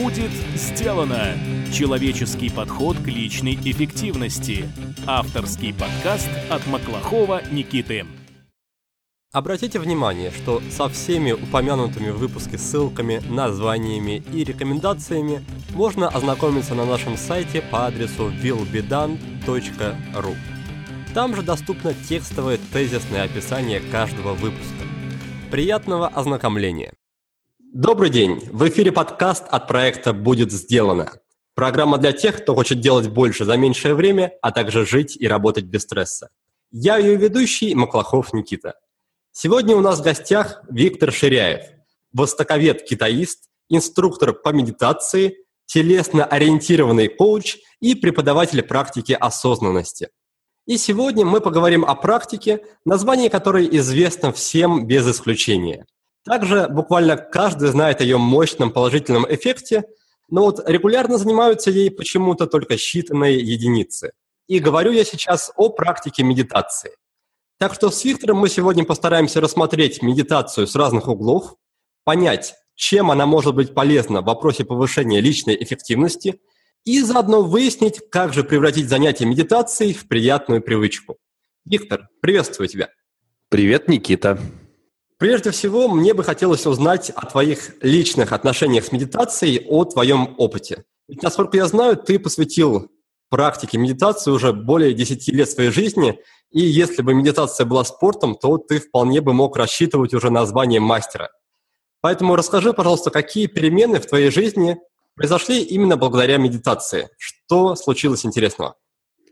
Будет сделано! Человеческий подход к личной эффективности. Авторский подкаст от Маклахова Никиты. Обратите внимание, что со всеми упомянутыми в выпуске ссылками, названиями и рекомендациями можно ознакомиться на нашем сайте по адресу willbedone.ru. Там же доступно текстовое тезисное описание каждого выпуска. Приятного ознакомления! Добрый день! В эфире подкаст от проекта «Будет сделано». Программа для тех, кто хочет делать больше за меньшее время, а также жить и работать без стресса. Я ее ведущий Маклахов Никита – Сегодня у нас в гостях Виктор Ширяев, востоковед-китаист, инструктор по медитации, телесно-ориентированный коуч и преподаватель практики осознанности. И сегодня мы поговорим о практике, название которой известно всем без исключения. Также буквально каждый знает о ее мощном положительном эффекте, но вот регулярно занимаются ей почему-то только считанные единицы. И говорю я сейчас о практике медитации – так что с Виктором мы сегодня постараемся рассмотреть медитацию с разных углов, понять, чем она может быть полезна в вопросе повышения личной эффективности и заодно выяснить, как же превратить занятие медитацией в приятную привычку. Виктор, приветствую тебя. Привет, Никита. Прежде всего, мне бы хотелось узнать о твоих личных отношениях с медитацией, о твоем опыте. Ведь, насколько я знаю, ты посвятил практике медитации уже более 10 лет своей жизни – и если бы медитация была спортом, то ты вполне бы мог рассчитывать уже на звание мастера. Поэтому расскажи, пожалуйста, какие перемены в твоей жизни произошли именно благодаря медитации? Что случилось интересного?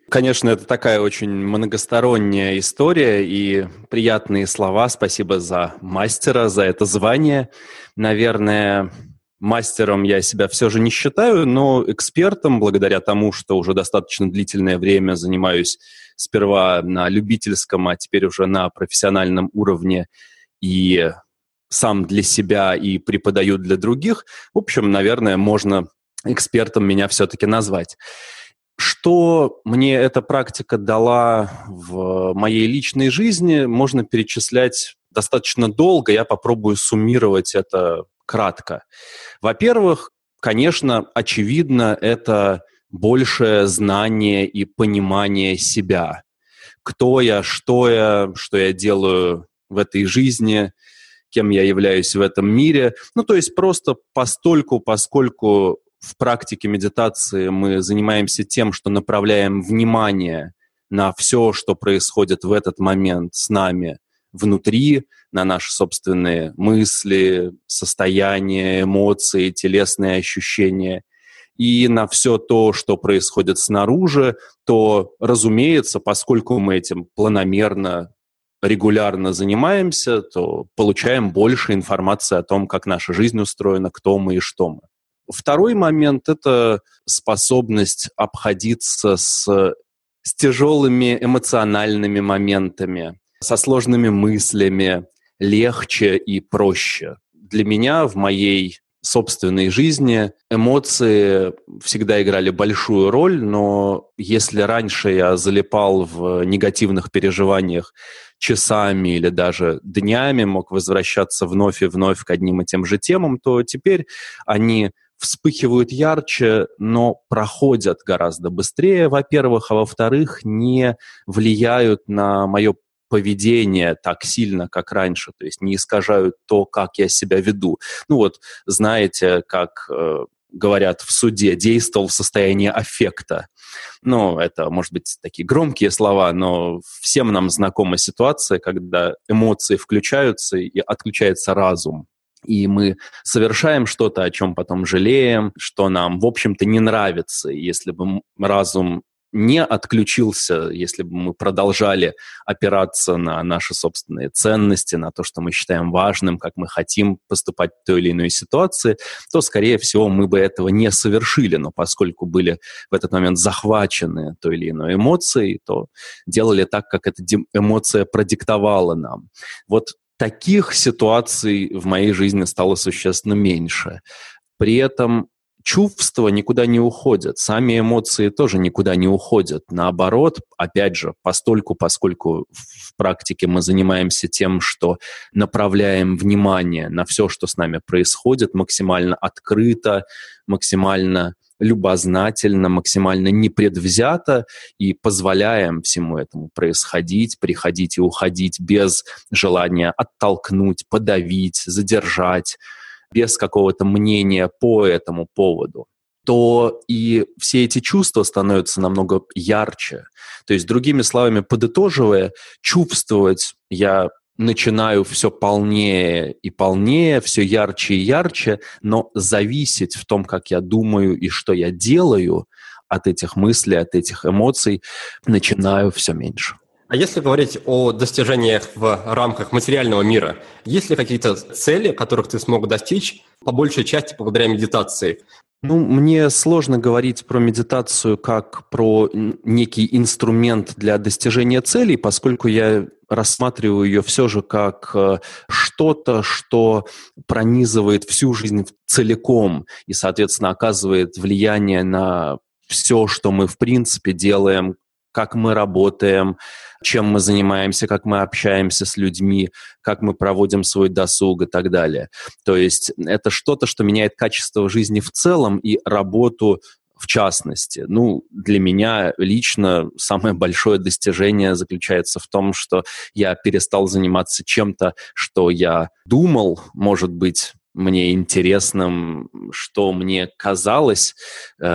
Конечно, это такая очень многосторонняя история и приятные слова. Спасибо за мастера, за это звание. Наверное, мастером я себя все же не считаю, но экспертом, благодаря тому, что уже достаточно длительное время занимаюсь сперва на любительском, а теперь уже на профессиональном уровне и сам для себя и преподаю для других, в общем, наверное, можно экспертом меня все-таки назвать. Что мне эта практика дала в моей личной жизни, можно перечислять достаточно долго. Я попробую суммировать это кратко. Во-первых, конечно, очевидно, это большее знание и понимание себя. Кто я, что я, что я делаю в этой жизни, кем я являюсь в этом мире. Ну, то есть просто постольку, поскольку в практике медитации мы занимаемся тем, что направляем внимание на все, что происходит в этот момент с нами внутри, на наши собственные мысли, состояния, эмоции, телесные ощущения – и на все то, что происходит снаружи, то, разумеется, поскольку мы этим планомерно, регулярно занимаемся, то получаем больше информации о том, как наша жизнь устроена, кто мы и что мы. Второй момент – это способность обходиться с, с тяжелыми эмоциональными моментами, со сложными мыслями, легче и проще. Для меня в моей собственной жизни эмоции всегда играли большую роль, но если раньше я залипал в негативных переживаниях часами или даже днями, мог возвращаться вновь и вновь к одним и тем же темам, то теперь они вспыхивают ярче, но проходят гораздо быстрее, во-первых, а во-вторых, не влияют на мое поведение так сильно, как раньше, то есть не искажают то, как я себя веду. Ну вот, знаете, как э, говорят в суде, действовал в состоянии аффекта. Ну, это, может быть, такие громкие слова, но всем нам знакома ситуация, когда эмоции включаются и отключается разум и мы совершаем что-то, о чем потом жалеем, что нам, в общем-то, не нравится. Если бы разум не отключился, если бы мы продолжали опираться на наши собственные ценности, на то, что мы считаем важным, как мы хотим поступать в той или иной ситуации, то, скорее всего, мы бы этого не совершили. Но поскольку были в этот момент захвачены той или иной эмоцией, то делали так, как эта эмоция продиктовала нам. Вот таких ситуаций в моей жизни стало существенно меньше. При этом чувства никуда не уходят, сами эмоции тоже никуда не уходят. Наоборот, опять же, постольку, поскольку в практике мы занимаемся тем, что направляем внимание на все, что с нами происходит, максимально открыто, максимально любознательно, максимально непредвзято и позволяем всему этому происходить, приходить и уходить без желания оттолкнуть, подавить, задержать, без какого-то мнения по этому поводу то и все эти чувства становятся намного ярче. То есть, другими словами, подытоживая, чувствовать я начинаю все полнее и полнее, все ярче и ярче, но зависеть в том, как я думаю и что я делаю от этих мыслей, от этих эмоций, начинаю все меньше. А если говорить о достижениях в рамках материального мира, есть ли какие-то цели, которых ты смог достичь по большей части благодаря медитации? Ну, мне сложно говорить про медитацию как про некий инструмент для достижения целей, поскольку я рассматриваю ее все же как э, что-то, что пронизывает всю жизнь целиком и, соответственно, оказывает влияние на все, что мы, в принципе, делаем, как мы работаем, чем мы занимаемся, как мы общаемся с людьми, как мы проводим свой досуг и так далее. То есть это что-то, что меняет качество жизни в целом и работу в частности. Ну, для меня лично самое большое достижение заключается в том, что я перестал заниматься чем-то, что я думал, может быть, мне интересным, что мне казалось э,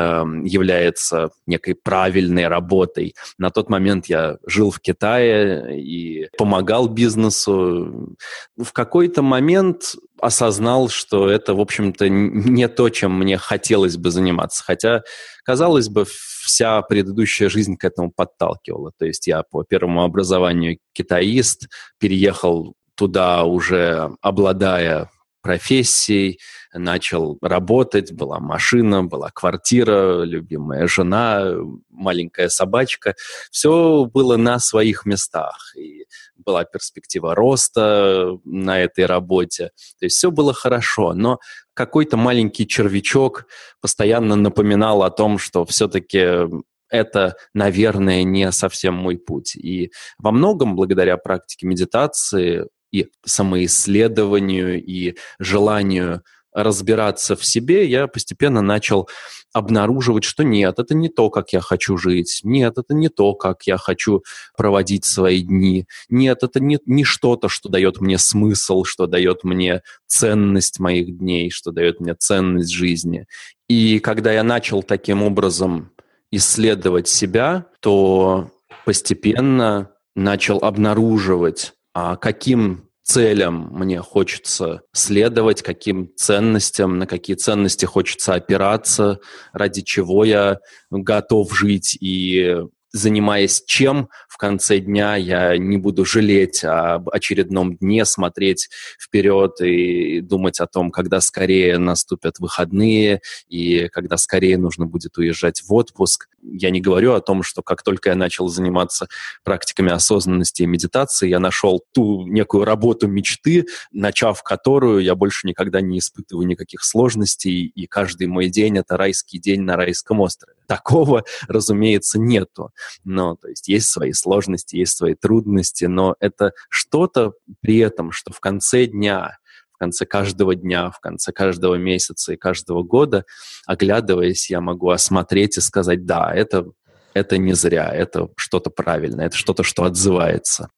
является некой правильной работой. На тот момент я жил в Китае и помогал бизнесу. В какой-то момент осознал, что это, в общем-то, не то, чем мне хотелось бы заниматься. Хотя, казалось бы, вся предыдущая жизнь к этому подталкивала. То есть я по первому образованию китаист, переехал туда уже обладая профессией, начал работать, была машина, была квартира, любимая жена, маленькая собачка. Все было на своих местах. И была перспектива роста на этой работе. То есть все было хорошо, но какой-то маленький червячок постоянно напоминал о том, что все-таки это, наверное, не совсем мой путь. И во многом, благодаря практике медитации, и самоисследованию, и желанию разбираться в себе, я постепенно начал обнаруживать, что нет, это не то, как я хочу жить, нет, это не то, как я хочу проводить свои дни, нет, это не, не что-то, что дает мне смысл, что дает мне ценность моих дней, что дает мне ценность жизни. И когда я начал таким образом исследовать себя, то постепенно начал обнаруживать каким целям мне хочется следовать, каким ценностям, на какие ценности хочется опираться, ради чего я готов жить и занимаясь чем в конце дня я не буду жалеть об очередном дне, смотреть вперед и думать о том, когда скорее наступят выходные и когда скорее нужно будет уезжать в отпуск. Я не говорю о том, что как только я начал заниматься практиками осознанности и медитации, я нашел ту некую работу мечты, начав которую я больше никогда не испытываю никаких сложностей, и каждый мой день — это райский день на райском острове. Такого, разумеется, нету. Но, то есть, есть свои сложности, есть свои трудности, но это что-то при этом, что в конце дня, в конце каждого дня, в конце каждого месяца и каждого года, оглядываясь, я могу осмотреть и сказать, да, это, это не зря, это что-то правильное, это что-то, что отзывается.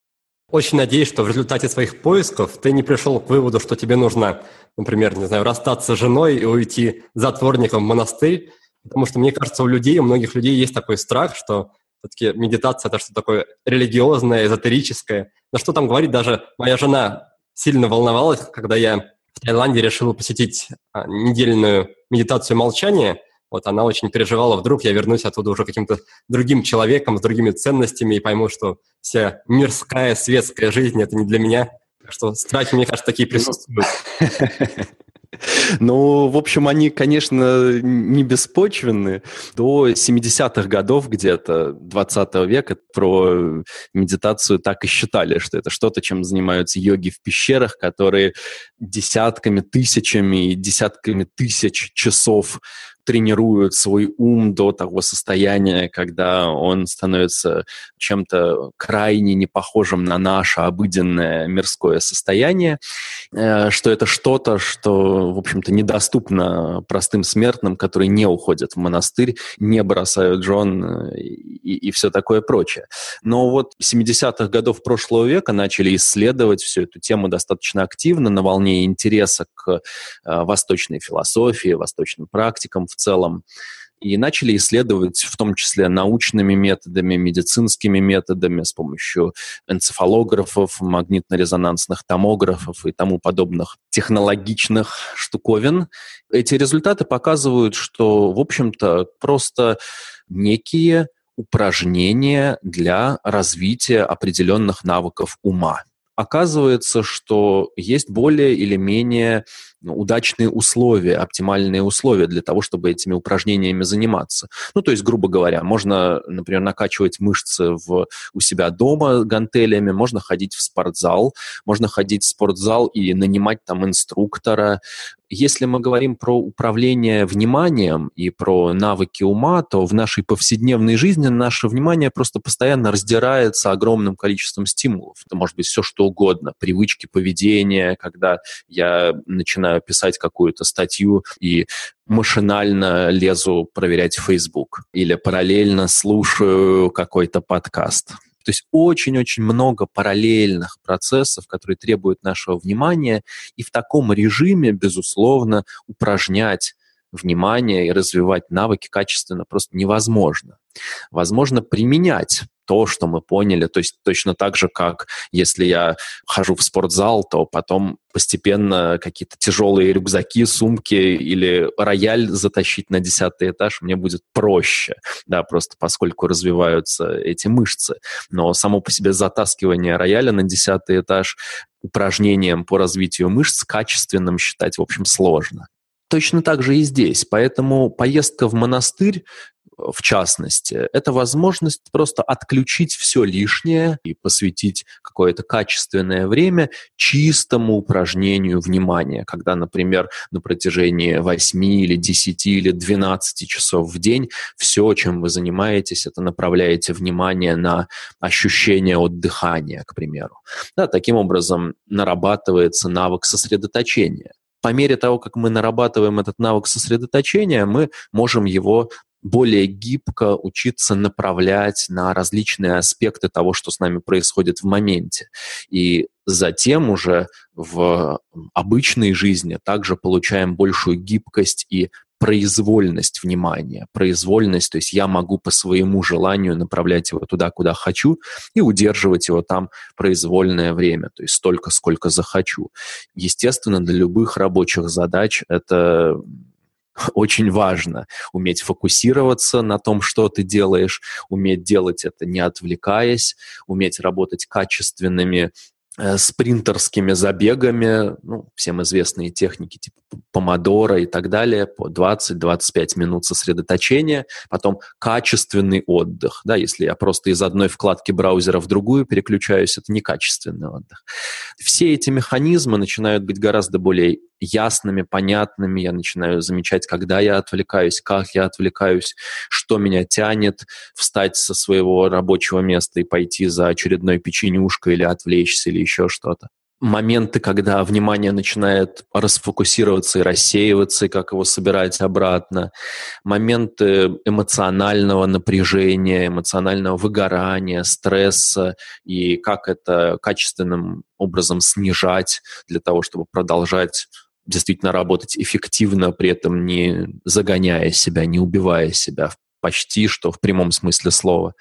Очень надеюсь, что в результате своих поисков ты не пришел к выводу, что тебе нужно, например, не знаю, расстаться с женой и уйти затворником в монастырь, потому что, мне кажется, у людей, у многих людей есть такой страх, что все-таки медитация – это что-то такое религиозное, эзотерическое. На что там говорить, даже моя жена сильно волновалась, когда я в Таиланде решил посетить а, недельную медитацию молчания. Вот она очень переживала, вдруг я вернусь оттуда уже каким-то другим человеком, с другими ценностями и пойму, что вся мирская, светская жизнь – это не для меня. Так что страхи, мне кажется, такие присутствуют. Ну, в общем, они, конечно, не беспочвенны. До 70-х годов где-то 20 века про медитацию так и считали, что это что-то, чем занимаются йоги в пещерах, которые десятками, тысячами и десятками тысяч часов тренируют свой ум до того состояния, когда он становится чем-то крайне не похожим на наше обыденное мирское состояние, э, что это что-то, что, в общем-то, недоступно простым смертным, которые не уходят в монастырь, не бросают Джон э, и, и все такое прочее. Но вот 70-х годов прошлого века начали исследовать всю эту тему достаточно активно на волне интереса э, восточной философии, восточным практикам в целом и начали исследовать в том числе научными методами, медицинскими методами с помощью энцефалографов, магнитно-резонансных томографов и тому подобных технологичных штуковин. Эти результаты показывают, что, в общем-то, просто некие упражнения для развития определенных навыков ума. Оказывается, что есть более или менее удачные условия, оптимальные условия для того, чтобы этими упражнениями заниматься. Ну, то есть, грубо говоря, можно, например, накачивать мышцы в, у себя дома гантелями, можно ходить в спортзал, можно ходить в спортзал и нанимать там инструктора, если мы говорим про управление вниманием и про навыки ума, то в нашей повседневной жизни наше внимание просто постоянно раздирается огромным количеством стимулов. Это может быть все что угодно. Привычки поведения, когда я начинаю писать какую-то статью и машинально лезу проверять Facebook или параллельно слушаю какой-то подкаст. То есть очень-очень много параллельных процессов, которые требуют нашего внимания, и в таком режиме, безусловно, упражнять внимание и развивать навыки качественно просто невозможно. Возможно применять то, что мы поняли. То есть точно так же, как если я хожу в спортзал, то потом постепенно какие-то тяжелые рюкзаки, сумки или рояль затащить на десятый этаж мне будет проще, да, просто поскольку развиваются эти мышцы. Но само по себе затаскивание рояля на десятый этаж упражнением по развитию мышц качественным считать, в общем, сложно. Точно так же и здесь. Поэтому поездка в монастырь в частности, это возможность просто отключить все лишнее и посвятить какое-то качественное время чистому упражнению внимания, когда, например, на протяжении 8 или 10 или 12 часов в день все, чем вы занимаетесь, это направляете внимание на ощущение от дыхания, к примеру. Да, таким образом нарабатывается навык сосредоточения по мере того, как мы нарабатываем этот навык сосредоточения, мы можем его более гибко учиться направлять на различные аспекты того, что с нами происходит в моменте. И затем уже в обычной жизни также получаем большую гибкость и произвольность внимания. Произвольность, то есть я могу по своему желанию направлять его туда, куда хочу, и удерживать его там произвольное время, то есть столько, сколько захочу. Естественно, для любых рабочих задач это очень важно уметь фокусироваться на том, что ты делаешь, уметь делать это не отвлекаясь, уметь работать качественными спринтерскими забегами, ну, всем известные техники типа помодора и так далее, по 20-25 минут сосредоточения, потом качественный отдых. Да, если я просто из одной вкладки браузера в другую переключаюсь, это некачественный отдых. Все эти механизмы начинают быть гораздо более ясными, понятными. Я начинаю замечать, когда я отвлекаюсь, как я отвлекаюсь, что меня тянет встать со своего рабочего места и пойти за очередной печенюшкой или отвлечься, или еще что-то. Моменты, когда внимание начинает расфокусироваться и рассеиваться, и как его собирать обратно, моменты эмоционального напряжения, эмоционального выгорания, стресса, и как это качественным образом снижать для того, чтобы продолжать действительно работать эффективно, при этом не загоняя себя, не убивая себя почти что в прямом смысле слова.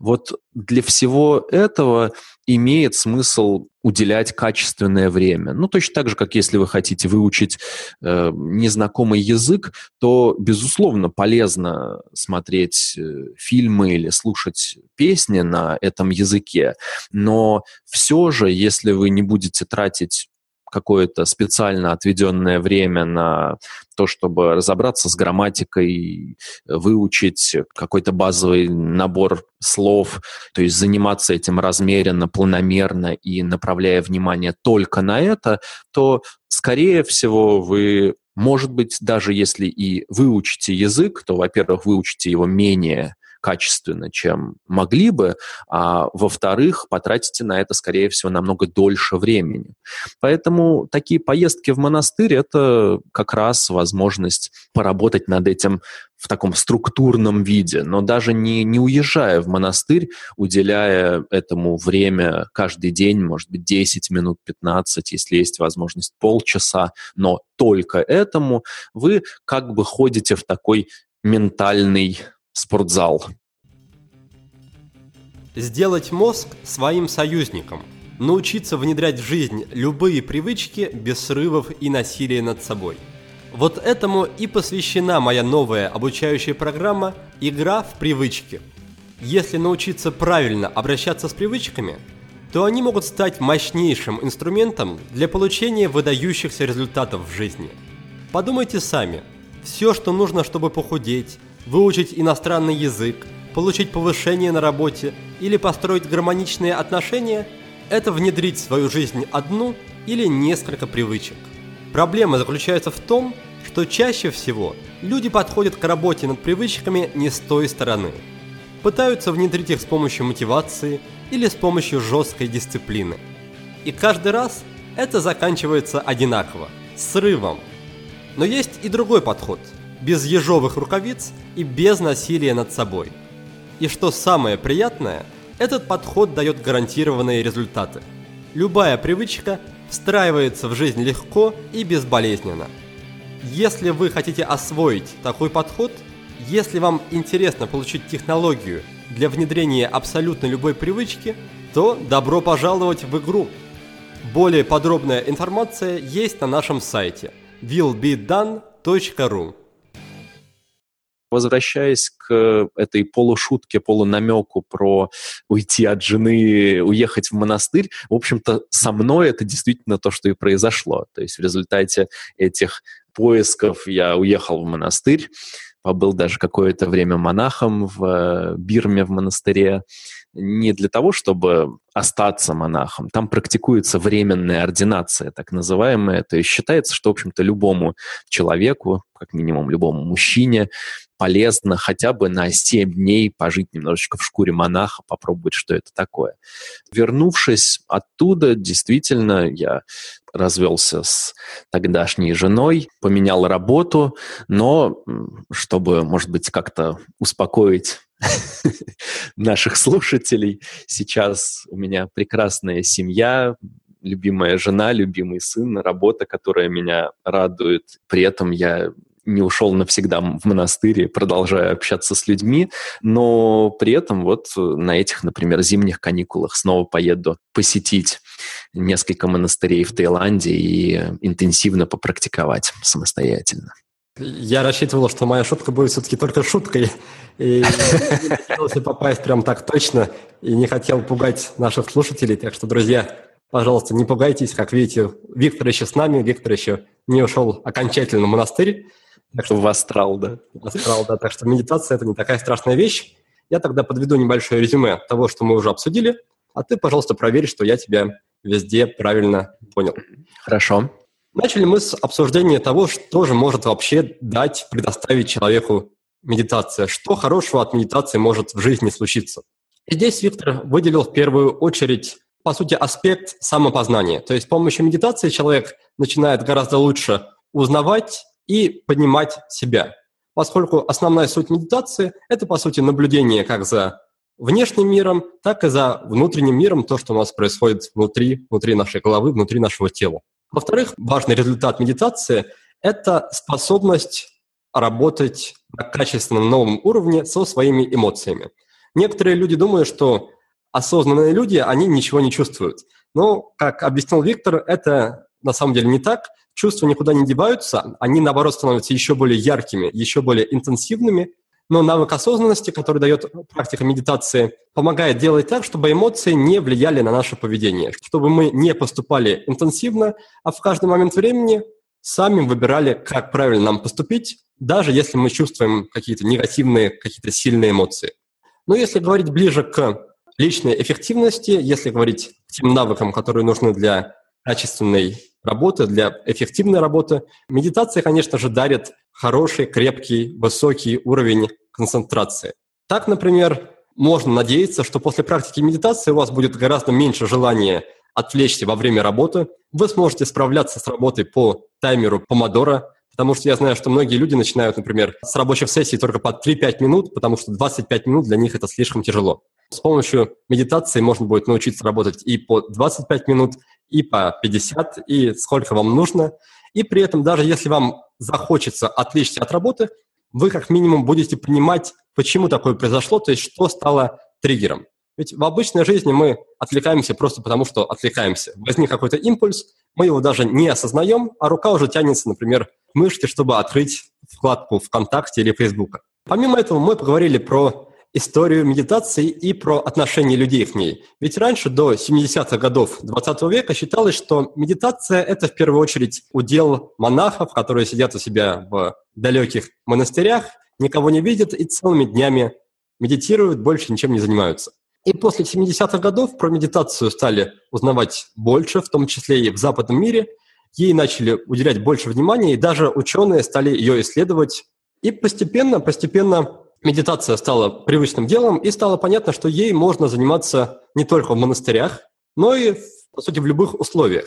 Вот для всего этого имеет смысл уделять качественное время. Ну, точно так же, как если вы хотите выучить э, незнакомый язык, то, безусловно, полезно смотреть э, фильмы или слушать песни на этом языке. Но все же, если вы не будете тратить какое-то специально отведенное время на то, чтобы разобраться с грамматикой, выучить какой-то базовый набор слов, то есть заниматься этим размеренно, планомерно и направляя внимание только на это, то, скорее всего, вы может быть, даже если и выучите язык, то, во-первых, выучите его менее качественно, чем могли бы, а во-вторых, потратите на это, скорее всего, намного дольше времени. Поэтому такие поездки в монастырь – это как раз возможность поработать над этим в таком структурном виде, но даже не, не уезжая в монастырь, уделяя этому время каждый день, может быть, 10 минут, 15, если есть возможность полчаса, но только этому, вы как бы ходите в такой ментальный спортзал. Сделать мозг своим союзником. Научиться внедрять в жизнь любые привычки без срывов и насилия над собой. Вот этому и посвящена моя новая обучающая программа «Игра в привычки». Если научиться правильно обращаться с привычками, то они могут стать мощнейшим инструментом для получения выдающихся результатов в жизни. Подумайте сами. Все, что нужно, чтобы похудеть, выучить иностранный язык, получить повышение на работе или построить гармоничные отношения – это внедрить в свою жизнь одну или несколько привычек. Проблема заключается в том, что чаще всего люди подходят к работе над привычками не с той стороны. Пытаются внедрить их с помощью мотивации или с помощью жесткой дисциплины. И каждый раз это заканчивается одинаково – срывом. Но есть и другой подход – без ежовых рукавиц и без насилия над собой. И что самое приятное, этот подход дает гарантированные результаты. Любая привычка встраивается в жизнь легко и безболезненно. Если вы хотите освоить такой подход, если вам интересно получить технологию для внедрения абсолютно любой привычки, то добро пожаловать в игру. Более подробная информация есть на нашем сайте willbedone.ru возвращаясь к этой полушутке, полунамеку про уйти от жены, уехать в монастырь, в общем-то, со мной это действительно то, что и произошло. То есть в результате этих поисков я уехал в монастырь, побыл даже какое-то время монахом в э, Бирме, в монастыре, не для того, чтобы остаться монахом. Там практикуется временная ординация, так называемая. То есть считается, что, в общем-то, любому человеку, как минимум любому мужчине, полезно хотя бы на 7 дней пожить немножечко в шкуре монаха, попробовать, что это такое. Вернувшись оттуда, действительно, я развелся с тогдашней женой, поменял работу, но чтобы, может быть, как-то успокоить наших слушателей, сейчас у меня прекрасная семья, любимая жена, любимый сын, работа, которая меня радует. При этом я не ушел навсегда в монастырь, продолжаю общаться с людьми, но при этом вот на этих, например, зимних каникулах снова поеду посетить несколько монастырей в Таиланде и интенсивно попрактиковать самостоятельно. Я рассчитывал, что моя шутка будет все-таки только шуткой, и хотелось попасть прям так точно, и не хотел пугать наших слушателей, так что, друзья, пожалуйста, не пугайтесь, как видите, Виктор еще с нами, Виктор еще не ушел окончательно в монастырь, так что в астрал, да. В астрал, да. Так что медитация – это не такая страшная вещь. Я тогда подведу небольшое резюме того, что мы уже обсудили, а ты, пожалуйста, проверь, что я тебя везде правильно понял. Хорошо. Начали мы с обсуждения того, что же может вообще дать, предоставить человеку медитация. Что хорошего от медитации может в жизни случиться? И здесь Виктор выделил в первую очередь, по сути, аспект самопознания. То есть с помощью медитации человек начинает гораздо лучше узнавать и поднимать себя. Поскольку основная суть медитации – это, по сути, наблюдение как за внешним миром, так и за внутренним миром, то, что у нас происходит внутри, внутри нашей головы, внутри нашего тела. Во-вторых, важный результат медитации – это способность работать на качественном новом уровне со своими эмоциями. Некоторые люди думают, что осознанные люди, они ничего не чувствуют. Но, как объяснил Виктор, это на самом деле не так чувства никуда не деваются, они, наоборот, становятся еще более яркими, еще более интенсивными, но навык осознанности, который дает практика медитации, помогает делать так, чтобы эмоции не влияли на наше поведение, чтобы мы не поступали интенсивно, а в каждый момент времени сами выбирали, как правильно нам поступить, даже если мы чувствуем какие-то негативные, какие-то сильные эмоции. Но если говорить ближе к личной эффективности, если говорить к тем навыкам, которые нужны для качественной работы, для эффективной работы. Медитация, конечно же, дарит хороший, крепкий, высокий уровень концентрации. Так, например, можно надеяться, что после практики медитации у вас будет гораздо меньше желания отвлечься во время работы. Вы сможете справляться с работой по таймеру помодора, потому что я знаю, что многие люди начинают, например, с рабочих сессий только по 3-5 минут, потому что 25 минут для них это слишком тяжело. С помощью медитации можно будет научиться работать и по 25 минут, и по 50, и сколько вам нужно. И при этом, даже если вам захочется отвлечься от работы, вы как минимум будете понимать, почему такое произошло, то есть что стало триггером. Ведь в обычной жизни мы отвлекаемся просто потому, что отвлекаемся. Возник какой-то импульс, мы его даже не осознаем, а рука уже тянется, например, к мышке, чтобы открыть вкладку ВКонтакте или Фейсбука. Помимо этого мы поговорили про историю медитации и про отношение людей к ней. Ведь раньше, до 70-х годов 20 века, считалось, что медитация – это в первую очередь удел монахов, которые сидят у себя в далеких монастырях, никого не видят и целыми днями медитируют, больше ничем не занимаются. И после 70-х годов про медитацию стали узнавать больше, в том числе и в западном мире. Ей начали уделять больше внимания, и даже ученые стали ее исследовать. И постепенно, постепенно медитация стала привычным делом, и стало понятно, что ей можно заниматься не только в монастырях, но и, по сути, в любых условиях.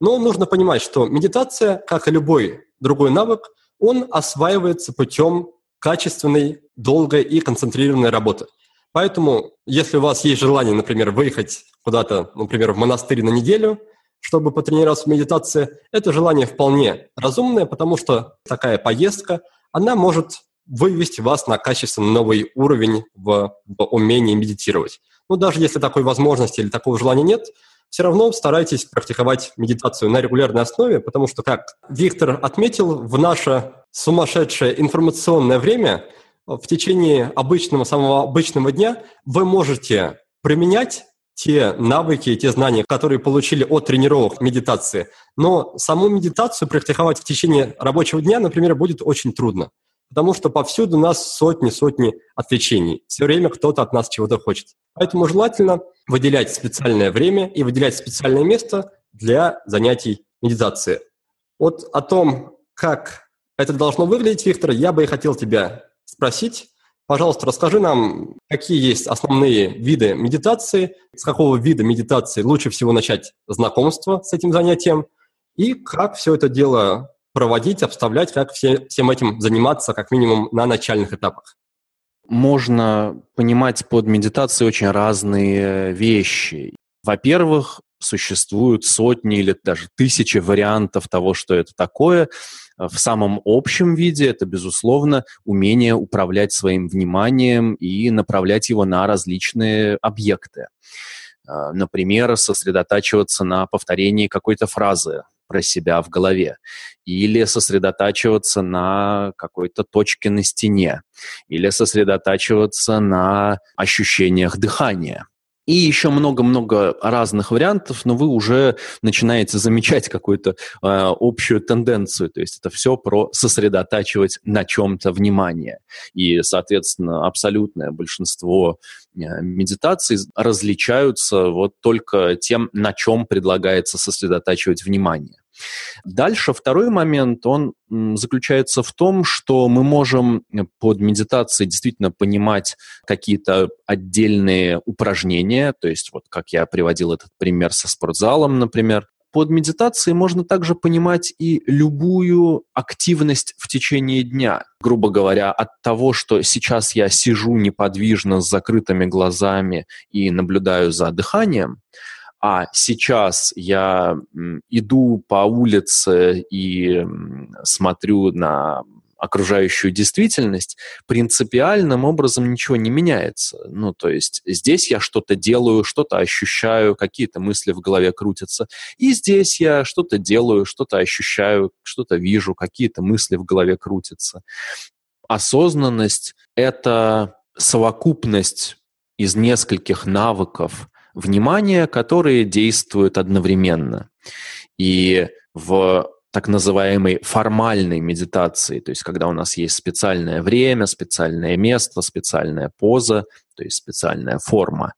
Но нужно понимать, что медитация, как и любой другой навык, он осваивается путем качественной, долгой и концентрированной работы. Поэтому, если у вас есть желание, например, выехать куда-то, например, в монастырь на неделю, чтобы потренироваться в медитации, это желание вполне разумное, потому что такая поездка, она может вывести вас на качественно новый уровень в, в умении медитировать. Но даже если такой возможности или такого желания нет, все равно старайтесь практиковать медитацию на регулярной основе, потому что, как Виктор отметил, в наше сумасшедшее информационное время в течение обычного, самого обычного дня вы можете применять те навыки, те знания, которые получили от тренировок медитации. Но саму медитацию практиковать в течение рабочего дня, например, будет очень трудно потому что повсюду у нас сотни-сотни отвлечений. Все время кто-то от нас чего-то хочет. Поэтому желательно выделять специальное время и выделять специальное место для занятий медитации. Вот о том, как это должно выглядеть, Виктор, я бы и хотел тебя спросить. Пожалуйста, расскажи нам, какие есть основные виды медитации, с какого вида медитации лучше всего начать знакомство с этим занятием, и как все это дело проводить, обставлять, как все, всем этим заниматься, как минимум на начальных этапах? Можно понимать под медитацией очень разные вещи. Во-первых, существуют сотни или даже тысячи вариантов того, что это такое. В самом общем виде это, безусловно, умение управлять своим вниманием и направлять его на различные объекты. Например, сосредотачиваться на повторении какой-то фразы, про себя в голове, или сосредотачиваться на какой-то точке на стене, или сосредотачиваться на ощущениях дыхания. И еще много-много разных вариантов, но вы уже начинаете замечать какую-то э, общую тенденцию. То есть это все про сосредотачивать на чем-то внимание. И, соответственно, абсолютное большинство э, медитаций различаются вот только тем, на чем предлагается сосредотачивать внимание. Дальше второй момент, он заключается в том, что мы можем под медитацией действительно понимать какие-то отдельные упражнения, то есть вот как я приводил этот пример со спортзалом, например, под медитацией можно также понимать и любую активность в течение дня. Грубо говоря, от того, что сейчас я сижу неподвижно с закрытыми глазами и наблюдаю за дыханием, а сейчас я иду по улице и смотрю на окружающую действительность, принципиальным образом ничего не меняется. Ну, то есть здесь я что-то делаю, что-то ощущаю, какие-то мысли в голове крутятся. И здесь я что-то делаю, что-то ощущаю, что-то вижу, какие-то мысли в голове крутятся. Осознанность — это совокупность из нескольких навыков, внимания, которые действуют одновременно. И в так называемой формальной медитации, то есть когда у нас есть специальное время, специальное место, специальная поза, то есть специальная форма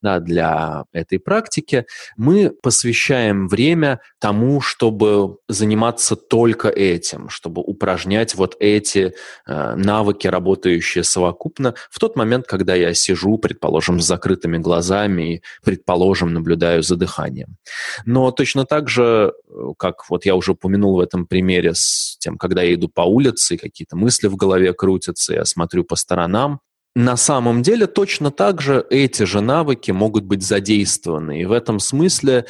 да, для этой практики, мы посвящаем время тому, чтобы заниматься только этим, чтобы упражнять вот эти э, навыки, работающие совокупно, в тот момент, когда я сижу, предположим, с закрытыми глазами и, предположим, наблюдаю за дыханием. Но точно так же, э, как вот я уже упомянул в этом примере с тем, когда я иду по улице, какие-то мысли в голове крутятся, я смотрю по сторонам, на самом деле точно так же эти же навыки могут быть задействованы. И в этом смысле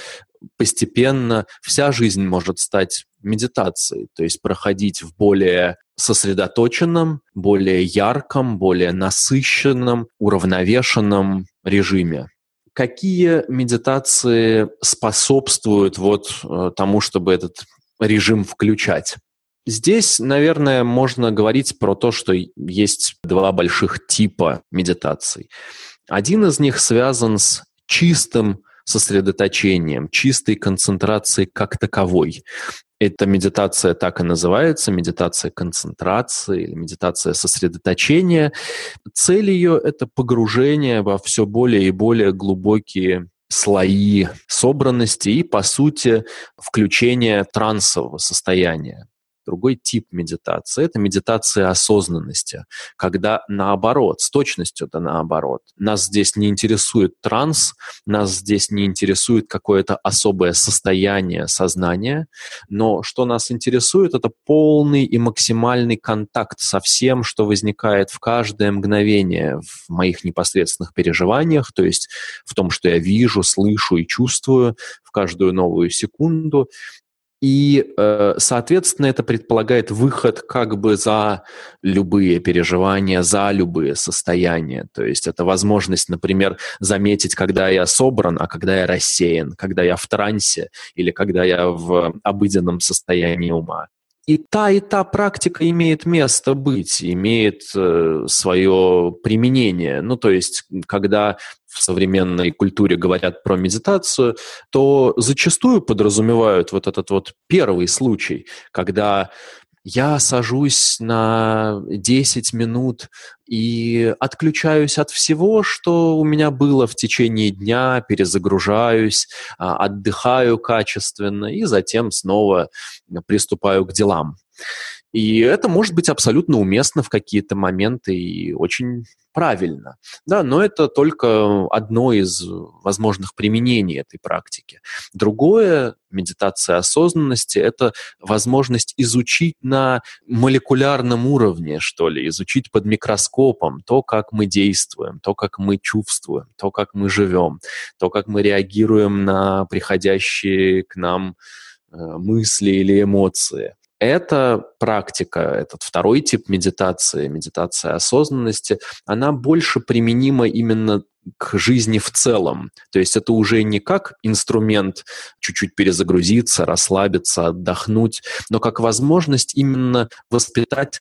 постепенно вся жизнь может стать медитацией, то есть проходить в более сосредоточенном, более ярком, более насыщенном, уравновешенном режиме. Какие медитации способствуют вот э, тому, чтобы этот режим включать? Здесь, наверное, можно говорить про то, что есть два больших типа медитаций. Один из них связан с чистым сосредоточением, чистой концентрацией как таковой. Эта медитация так и называется, медитация концентрации или медитация сосредоточения. Цель ее – это погружение во все более и более глубокие слои собранности и, по сути, включение трансового состояния. Другой тип медитации – это медитация осознанности, когда наоборот, с точностью да наоборот. Нас здесь не интересует транс, нас здесь не интересует какое-то особое состояние сознания, но что нас интересует – это полный и максимальный контакт со всем, что возникает в каждое мгновение в моих непосредственных переживаниях, то есть в том, что я вижу, слышу и чувствую в каждую новую секунду, и, э, соответственно, это предполагает выход как бы за любые переживания, за любые состояния. То есть это возможность, например, заметить, когда я собран, а когда я рассеян, когда я в трансе или когда я в обыденном состоянии ума. И та, и та практика имеет место быть, имеет э, свое применение. Ну, то есть, когда в современной культуре говорят про медитацию, то зачастую подразумевают вот этот вот первый случай, когда я сажусь на 10 минут и отключаюсь от всего, что у меня было в течение дня, перезагружаюсь, а, отдыхаю качественно и затем снова приступаю к делам. И это может быть абсолютно уместно в какие-то моменты и очень правильно. Да, но это только одно из возможных применений этой практики. Другое, медитация осознанности, это возможность изучить на молекулярном уровне, что ли, изучить под микроскопом то, как мы действуем, то, как мы чувствуем, то, как мы живем, то, как мы реагируем на приходящие к нам э, мысли или эмоции. Эта практика, этот второй тип медитации, медитация осознанности, она больше применима именно к жизни в целом. То есть это уже не как инструмент чуть-чуть перезагрузиться, расслабиться, отдохнуть, но как возможность именно воспитать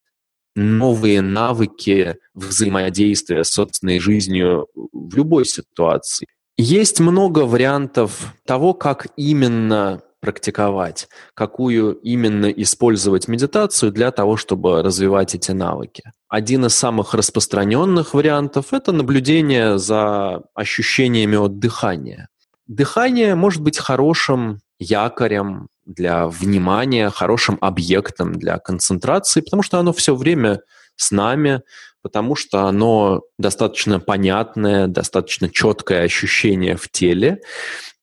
новые навыки взаимодействия с собственной жизнью в любой ситуации. Есть много вариантов того, как именно практиковать, какую именно использовать медитацию для того, чтобы развивать эти навыки. Один из самых распространенных вариантов – это наблюдение за ощущениями от дыхания. Дыхание может быть хорошим якорем для внимания, хорошим объектом для концентрации, потому что оно все время с нами, потому что оно достаточно понятное, достаточно четкое ощущение в теле.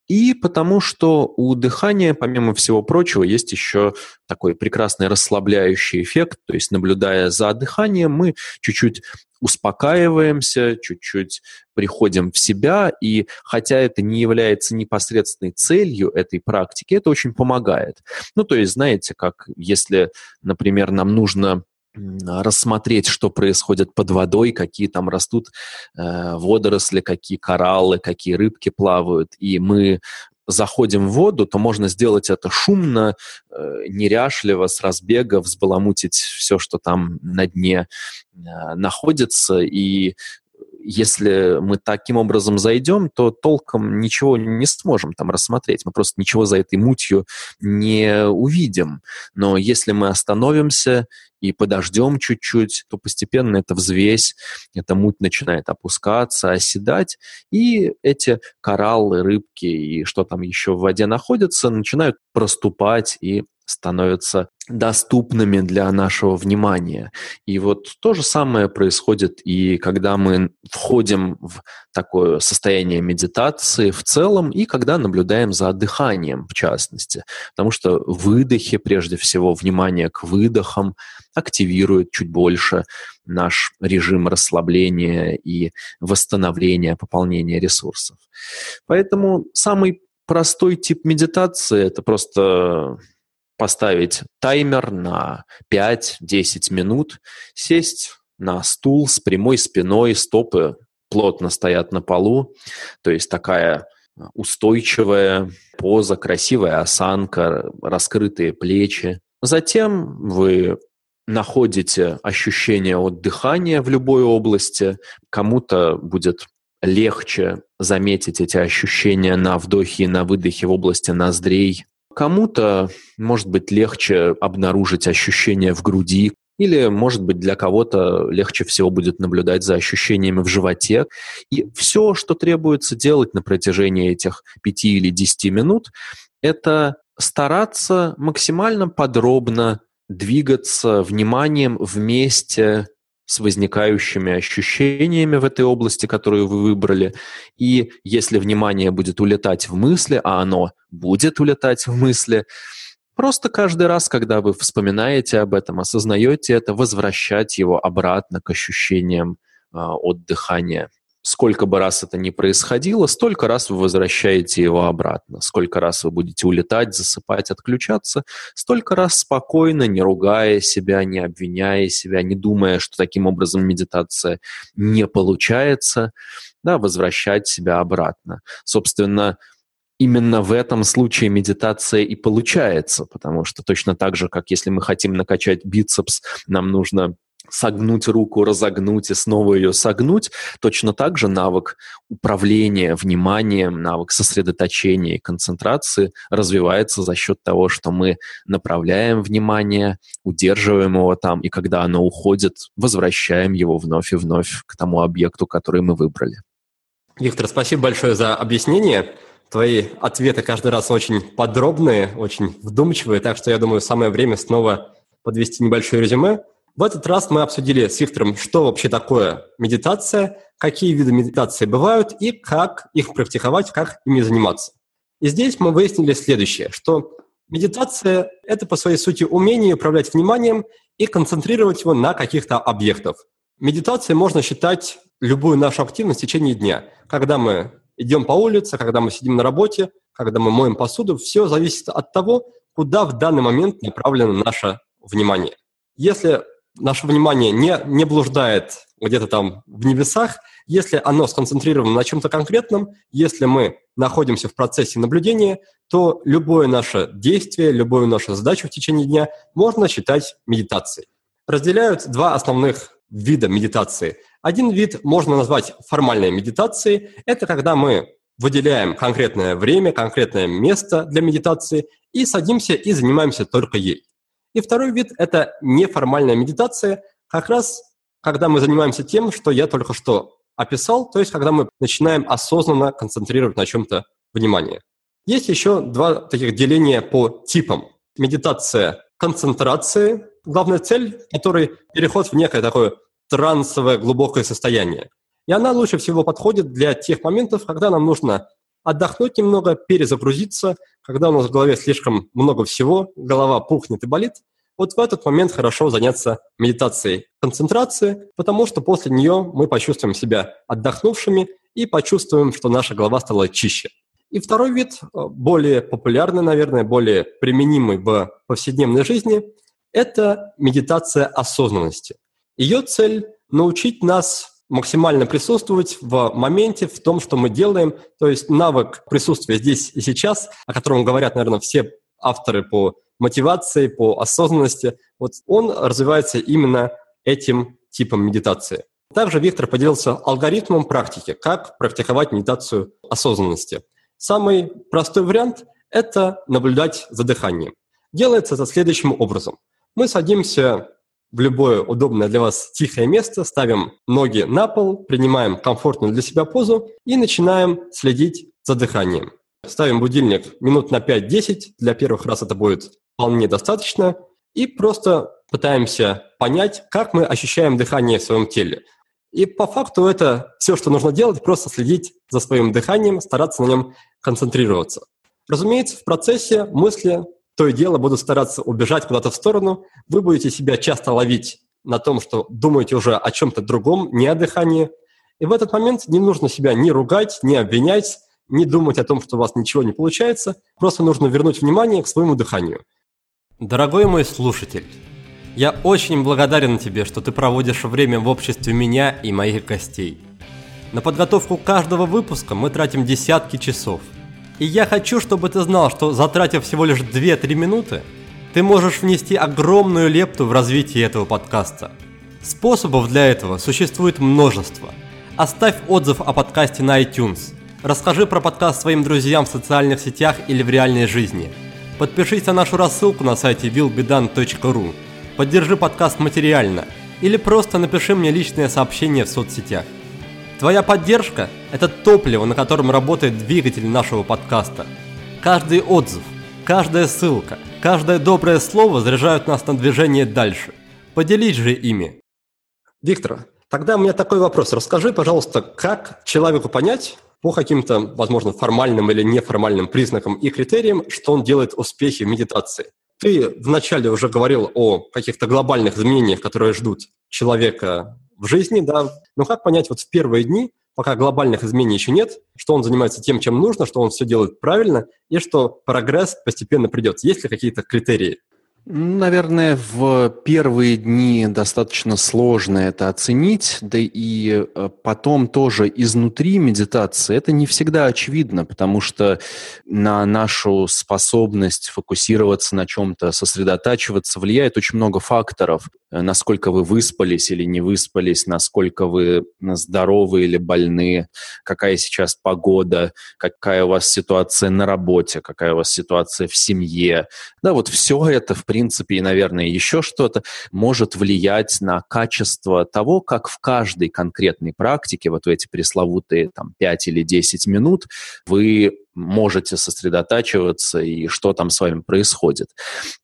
И потому что у дыхания, помимо всего прочего, есть еще такой прекрасный расслабляющий эффект. То есть, наблюдая за дыханием, мы чуть-чуть успокаиваемся, чуть-чуть приходим в себя, и хотя это не является непосредственной целью этой практики, это очень помогает. Ну, то есть, знаете, как если, например, нам нужно рассмотреть, что происходит под водой, какие там растут э, водоросли, какие кораллы, какие рыбки плавают, и мы заходим в воду, то можно сделать это шумно, э, неряшливо, с разбега, взбаламутить все, что там на дне э, находится, и если мы таким образом зайдем, то толком ничего не сможем там рассмотреть. Мы просто ничего за этой мутью не увидим. Но если мы остановимся и подождем чуть-чуть, то постепенно эта взвесь, эта муть начинает опускаться, оседать, и эти кораллы, рыбки и что там еще в воде находится, начинают проступать и становятся доступными для нашего внимания. И вот то же самое происходит и когда мы входим в такое состояние медитации в целом, и когда наблюдаем за дыханием в частности. Потому что выдохи, прежде всего, внимание к выдохам активирует чуть больше наш режим расслабления и восстановления, пополнения ресурсов. Поэтому самый простой тип медитации – это просто поставить таймер на 5-10 минут, сесть на стул с прямой спиной, стопы плотно стоят на полу, то есть такая устойчивая поза, красивая осанка, раскрытые плечи. Затем вы находите ощущение от дыхания в любой области. Кому-то будет легче заметить эти ощущения на вдохе и на выдохе в области ноздрей, Кому-то, может быть, легче обнаружить ощущения в груди, или, может быть, для кого-то легче всего будет наблюдать за ощущениями в животе. И все, что требуется делать на протяжении этих пяти или десяти минут, это стараться максимально подробно двигаться вниманием вместе с возникающими ощущениями в этой области, которую вы выбрали. И если внимание будет улетать в мысли, а оно будет улетать в мысли, просто каждый раз, когда вы вспоминаете об этом, осознаете это, возвращать его обратно к ощущениям э, от дыхания. Сколько бы раз это ни происходило, столько раз вы возвращаете его обратно. Сколько раз вы будете улетать, засыпать, отключаться, столько раз спокойно, не ругая себя, не обвиняя себя, не думая, что таким образом медитация не получается, да, возвращать себя обратно. Собственно, именно в этом случае медитация и получается, потому что точно так же, как если мы хотим накачать бицепс, нам нужно согнуть руку, разогнуть и снова ее согнуть, точно так же навык управления вниманием, навык сосредоточения и концентрации развивается за счет того, что мы направляем внимание, удерживаем его там, и когда оно уходит, возвращаем его вновь и вновь к тому объекту, который мы выбрали. Виктор, спасибо большое за объяснение. Твои ответы каждый раз очень подробные, очень вдумчивые, так что я думаю, самое время снова подвести небольшое резюме. В этот раз мы обсудили с Виктором, что вообще такое медитация, какие виды медитации бывают и как их практиковать, как ими заниматься. И здесь мы выяснили следующее, что медитация – это по своей сути умение управлять вниманием и концентрировать его на каких-то объектах. Медитацией можно считать любую нашу активность в течение дня. Когда мы идем по улице, когда мы сидим на работе, когда мы моем посуду, все зависит от того, куда в данный момент направлено наше внимание. Если наше внимание не, не блуждает где-то там в небесах, если оно сконцентрировано на чем-то конкретном, если мы находимся в процессе наблюдения, то любое наше действие, любую нашу задачу в течение дня можно считать медитацией. Разделяют два основных вида медитации. Один вид можно назвать формальной медитацией. Это когда мы выделяем конкретное время, конкретное место для медитации и садимся и занимаемся только ей. И второй вид – это неформальная медитация, как раз когда мы занимаемся тем, что я только что описал, то есть когда мы начинаем осознанно концентрировать на чем-то внимание. Есть еще два таких деления по типам. Медитация концентрации, главная цель, который переход в некое такое трансовое глубокое состояние. И она лучше всего подходит для тех моментов, когда нам нужно отдохнуть немного, перезагрузиться, когда у нас в голове слишком много всего, голова пухнет и болит, вот в этот момент хорошо заняться медитацией концентрации, потому что после нее мы почувствуем себя отдохнувшими и почувствуем, что наша голова стала чище. И второй вид, э, более популярный, наверное, более применимый в повседневной жизни, это медитация осознанности. Ее цель – научить нас максимально присутствовать в моменте, в том, что мы делаем. То есть навык присутствия здесь и сейчас, о котором говорят, наверное, все авторы по мотивации, по осознанности, вот он развивается именно этим типом медитации. Также Виктор поделился алгоритмом практики, как практиковать медитацию осознанности. Самый простой вариант – это наблюдать за дыханием. Делается это следующим образом. Мы садимся в любое удобное для вас тихое место, ставим ноги на пол, принимаем комфортную для себя позу и начинаем следить за дыханием. Ставим будильник минут на 5-10, для первых раз это будет вполне достаточно, и просто пытаемся понять, как мы ощущаем дыхание в своем теле. И по факту это все, что нужно делать, просто следить за своим дыханием, стараться на нем концентрироваться. Разумеется, в процессе мысли то и дело будут стараться убежать куда-то в сторону. Вы будете себя часто ловить на том, что думаете уже о чем-то другом, не о дыхании. И в этот момент не нужно себя ни ругать, ни обвинять, не думать о том, что у вас ничего не получается. Просто нужно вернуть внимание к своему дыханию. Дорогой мой слушатель, я очень благодарен тебе, что ты проводишь время в обществе меня и моих гостей. На подготовку каждого выпуска мы тратим десятки часов. И я хочу, чтобы ты знал, что затратив всего лишь 2-3 минуты, ты можешь внести огромную лепту в развитие этого подкаста. Способов для этого существует множество. Оставь отзыв о подкасте на iTunes. Расскажи про подкаст своим друзьям в социальных сетях или в реальной жизни. Подпишись на нашу рассылку на сайте willbedan.ru поддержи подкаст материально или просто напиши мне личное сообщение в соцсетях. Твоя поддержка – это топливо, на котором работает двигатель нашего подкаста. Каждый отзыв, каждая ссылка, каждое доброе слово заряжают нас на движение дальше. Поделись же ими. Виктор, тогда у меня такой вопрос. Расскажи, пожалуйста, как человеку понять, по каким-то, возможно, формальным или неформальным признакам и критериям, что он делает успехи в медитации. Ты вначале уже говорил о каких-то глобальных изменениях, которые ждут человека в жизни, да. Но как понять вот в первые дни, пока глобальных изменений еще нет, что он занимается тем, чем нужно, что он все делает правильно, и что прогресс постепенно придет? Есть ли какие-то критерии? Наверное, в первые дни достаточно сложно это оценить, да и э, потом тоже изнутри медитации это не всегда очевидно, потому что на нашу способность фокусироваться на чем-то, сосредотачиваться влияет очень много факторов. Э, насколько вы выспались или не выспались, насколько вы здоровы или больны, какая сейчас погода, какая у вас ситуация на работе, какая у вас ситуация в семье. Да, вот все это, в принципе, принципе, и, наверное, еще что-то может влиять на качество того, как в каждой конкретной практике, вот в эти пресловутые там 5 или 10 минут, вы можете сосредотачиваться и что там с вами происходит.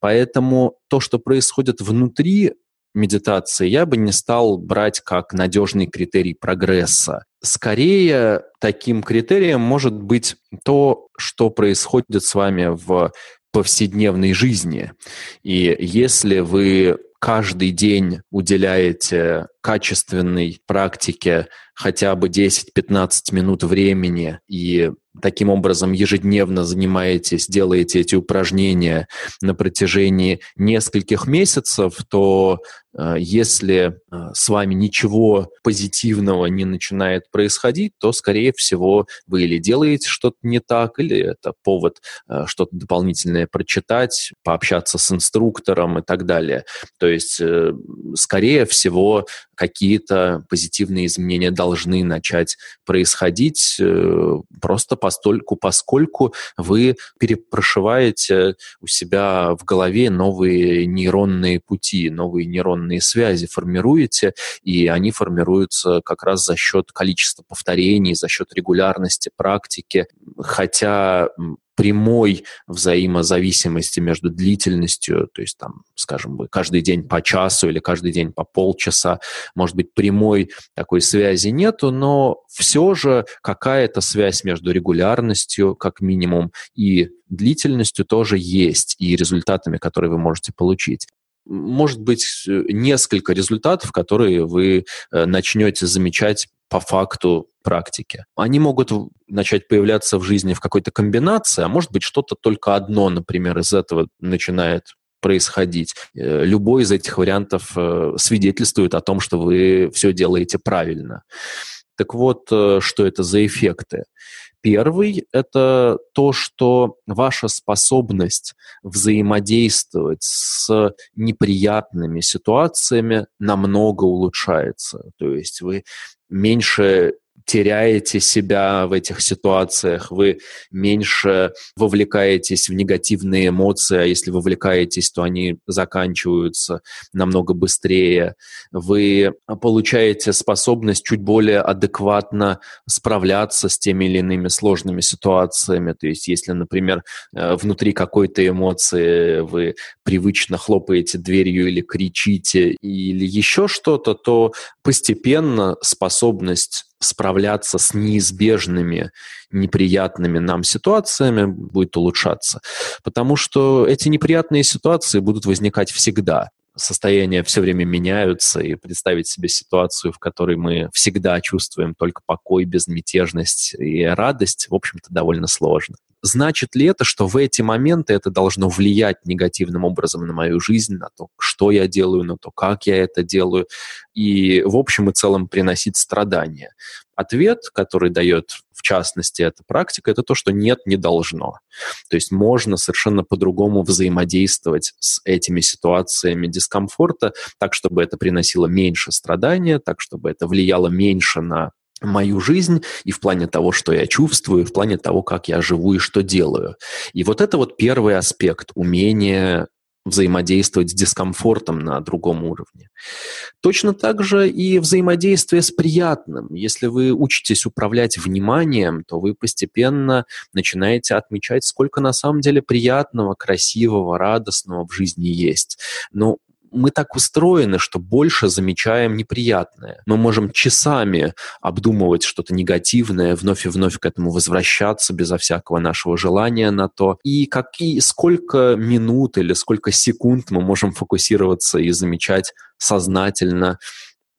Поэтому то, что происходит внутри медитации, я бы не стал брать как надежный критерий прогресса. Скорее, таким критерием может быть то, что происходит с вами в повседневной жизни. И если вы каждый день уделяете качественной практике хотя бы 10-15 минут времени и таким образом ежедневно занимаетесь, делаете эти упражнения на протяжении нескольких месяцев, то если э, с вами ничего позитивного не начинает происходить, то, скорее всего, вы или делаете что-то не так, или это повод э, что-то дополнительное прочитать, пообщаться с инструктором и так далее. То есть, скорее всего, какие-то позитивные изменения должны начать происходить э, просто постольку, поскольку вы перепрошиваете у себя в голове новые нейронные пути, новые нейронные связи формируете, и они формируются как раз за счет количества повторений, за счет регулярности практики. Хотя прямой взаимозависимости между длительностью, то есть там, скажем, вы каждый день по часу или каждый день по полчаса, может быть, прямой такой связи нету, но все же какая-то связь между регулярностью, как минимум, и длительностью тоже есть, и результатами, которые вы можете получить может быть несколько результатов, которые вы э, начнете замечать по факту практики. Они могут начать появляться в жизни в какой-то комбинации, а может быть что-то только одно, например, из этого начинает происходить. Э, любой из этих вариантов э, свидетельствует о том, что вы все делаете правильно. Так вот, э, что это за эффекты? Первый – это то, что ваша способность взаимодействовать с неприятными ситуациями намного улучшается. То есть вы меньше теряете себя в этих ситуациях, вы меньше вовлекаетесь в негативные эмоции, а если вовлекаетесь, то они заканчиваются намного быстрее. Вы получаете способность чуть более адекватно справляться с теми или иными сложными ситуациями. То есть если, например, э, внутри какой-то эмоции вы привычно хлопаете дверью или кричите или еще что-то, то постепенно способность справляться с неизбежными неприятными нам ситуациями будет улучшаться. Потому что эти неприятные ситуации будут возникать всегда состояния все время меняются, и представить себе ситуацию, в которой мы всегда чувствуем только покой, безмятежность и радость, в общем-то, довольно сложно. Значит ли это, что в эти моменты это должно влиять негативным образом на мою жизнь, на то, что я делаю, на то, как я это делаю, и в общем и целом приносить страдания? Ответ, который дает в частности эта практика, это то, что нет, не должно. То есть можно совершенно по-другому взаимодействовать с этими ситуациями дискомфорта, так, чтобы это приносило меньше страдания, так, чтобы это влияло меньше на мою жизнь и в плане того, что я чувствую, и в плане того, как я живу и что делаю. И вот это вот первый аспект – умение взаимодействовать с дискомфортом на другом уровне. Точно так же и взаимодействие с приятным. Если вы учитесь управлять вниманием, то вы постепенно начинаете отмечать, сколько на самом деле приятного, красивого, радостного в жизни есть. Но мы так устроены, что больше замечаем неприятное. Мы можем часами обдумывать что-то негативное, вновь и вновь к этому возвращаться безо всякого нашего желания на то. И какие, сколько минут или сколько секунд мы можем фокусироваться и замечать сознательно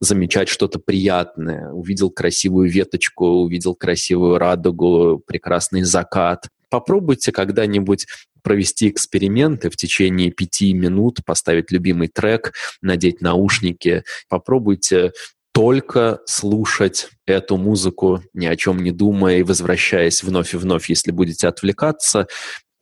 замечать что-то приятное. Увидел красивую веточку, увидел красивую радугу, прекрасный закат. Попробуйте когда-нибудь провести эксперименты в течение пяти минут, поставить любимый трек, надеть наушники. Попробуйте только слушать эту музыку, ни о чем не думая и возвращаясь вновь и вновь, если будете отвлекаться,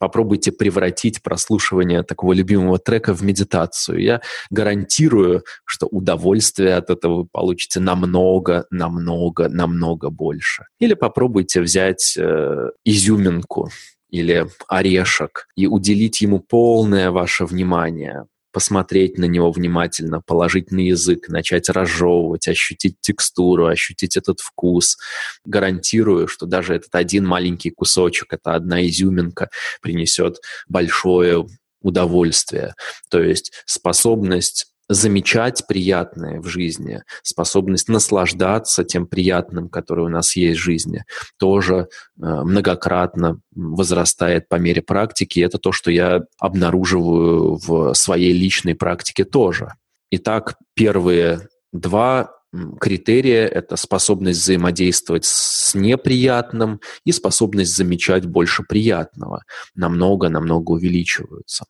попробуйте превратить прослушивание такого любимого трека в медитацию. Я гарантирую, что удовольствие от этого вы получите намного, намного, намного больше. Или попробуйте взять э, изюминку или орешек и уделить ему полное ваше внимание, посмотреть на него внимательно, положить на язык, начать разжевывать, ощутить текстуру, ощутить этот вкус. Гарантирую, что даже этот один маленький кусочек, это одна изюминка, принесет большое удовольствие. То есть способность замечать приятное в жизни, способность наслаждаться тем приятным, которое у нас есть в жизни, тоже э, многократно возрастает по мере практики. Это то, что я обнаруживаю в своей личной практике тоже. Итак, первые два критерия – это способность взаимодействовать с неприятным и способность замечать больше приятного. Намного-намного увеличиваются.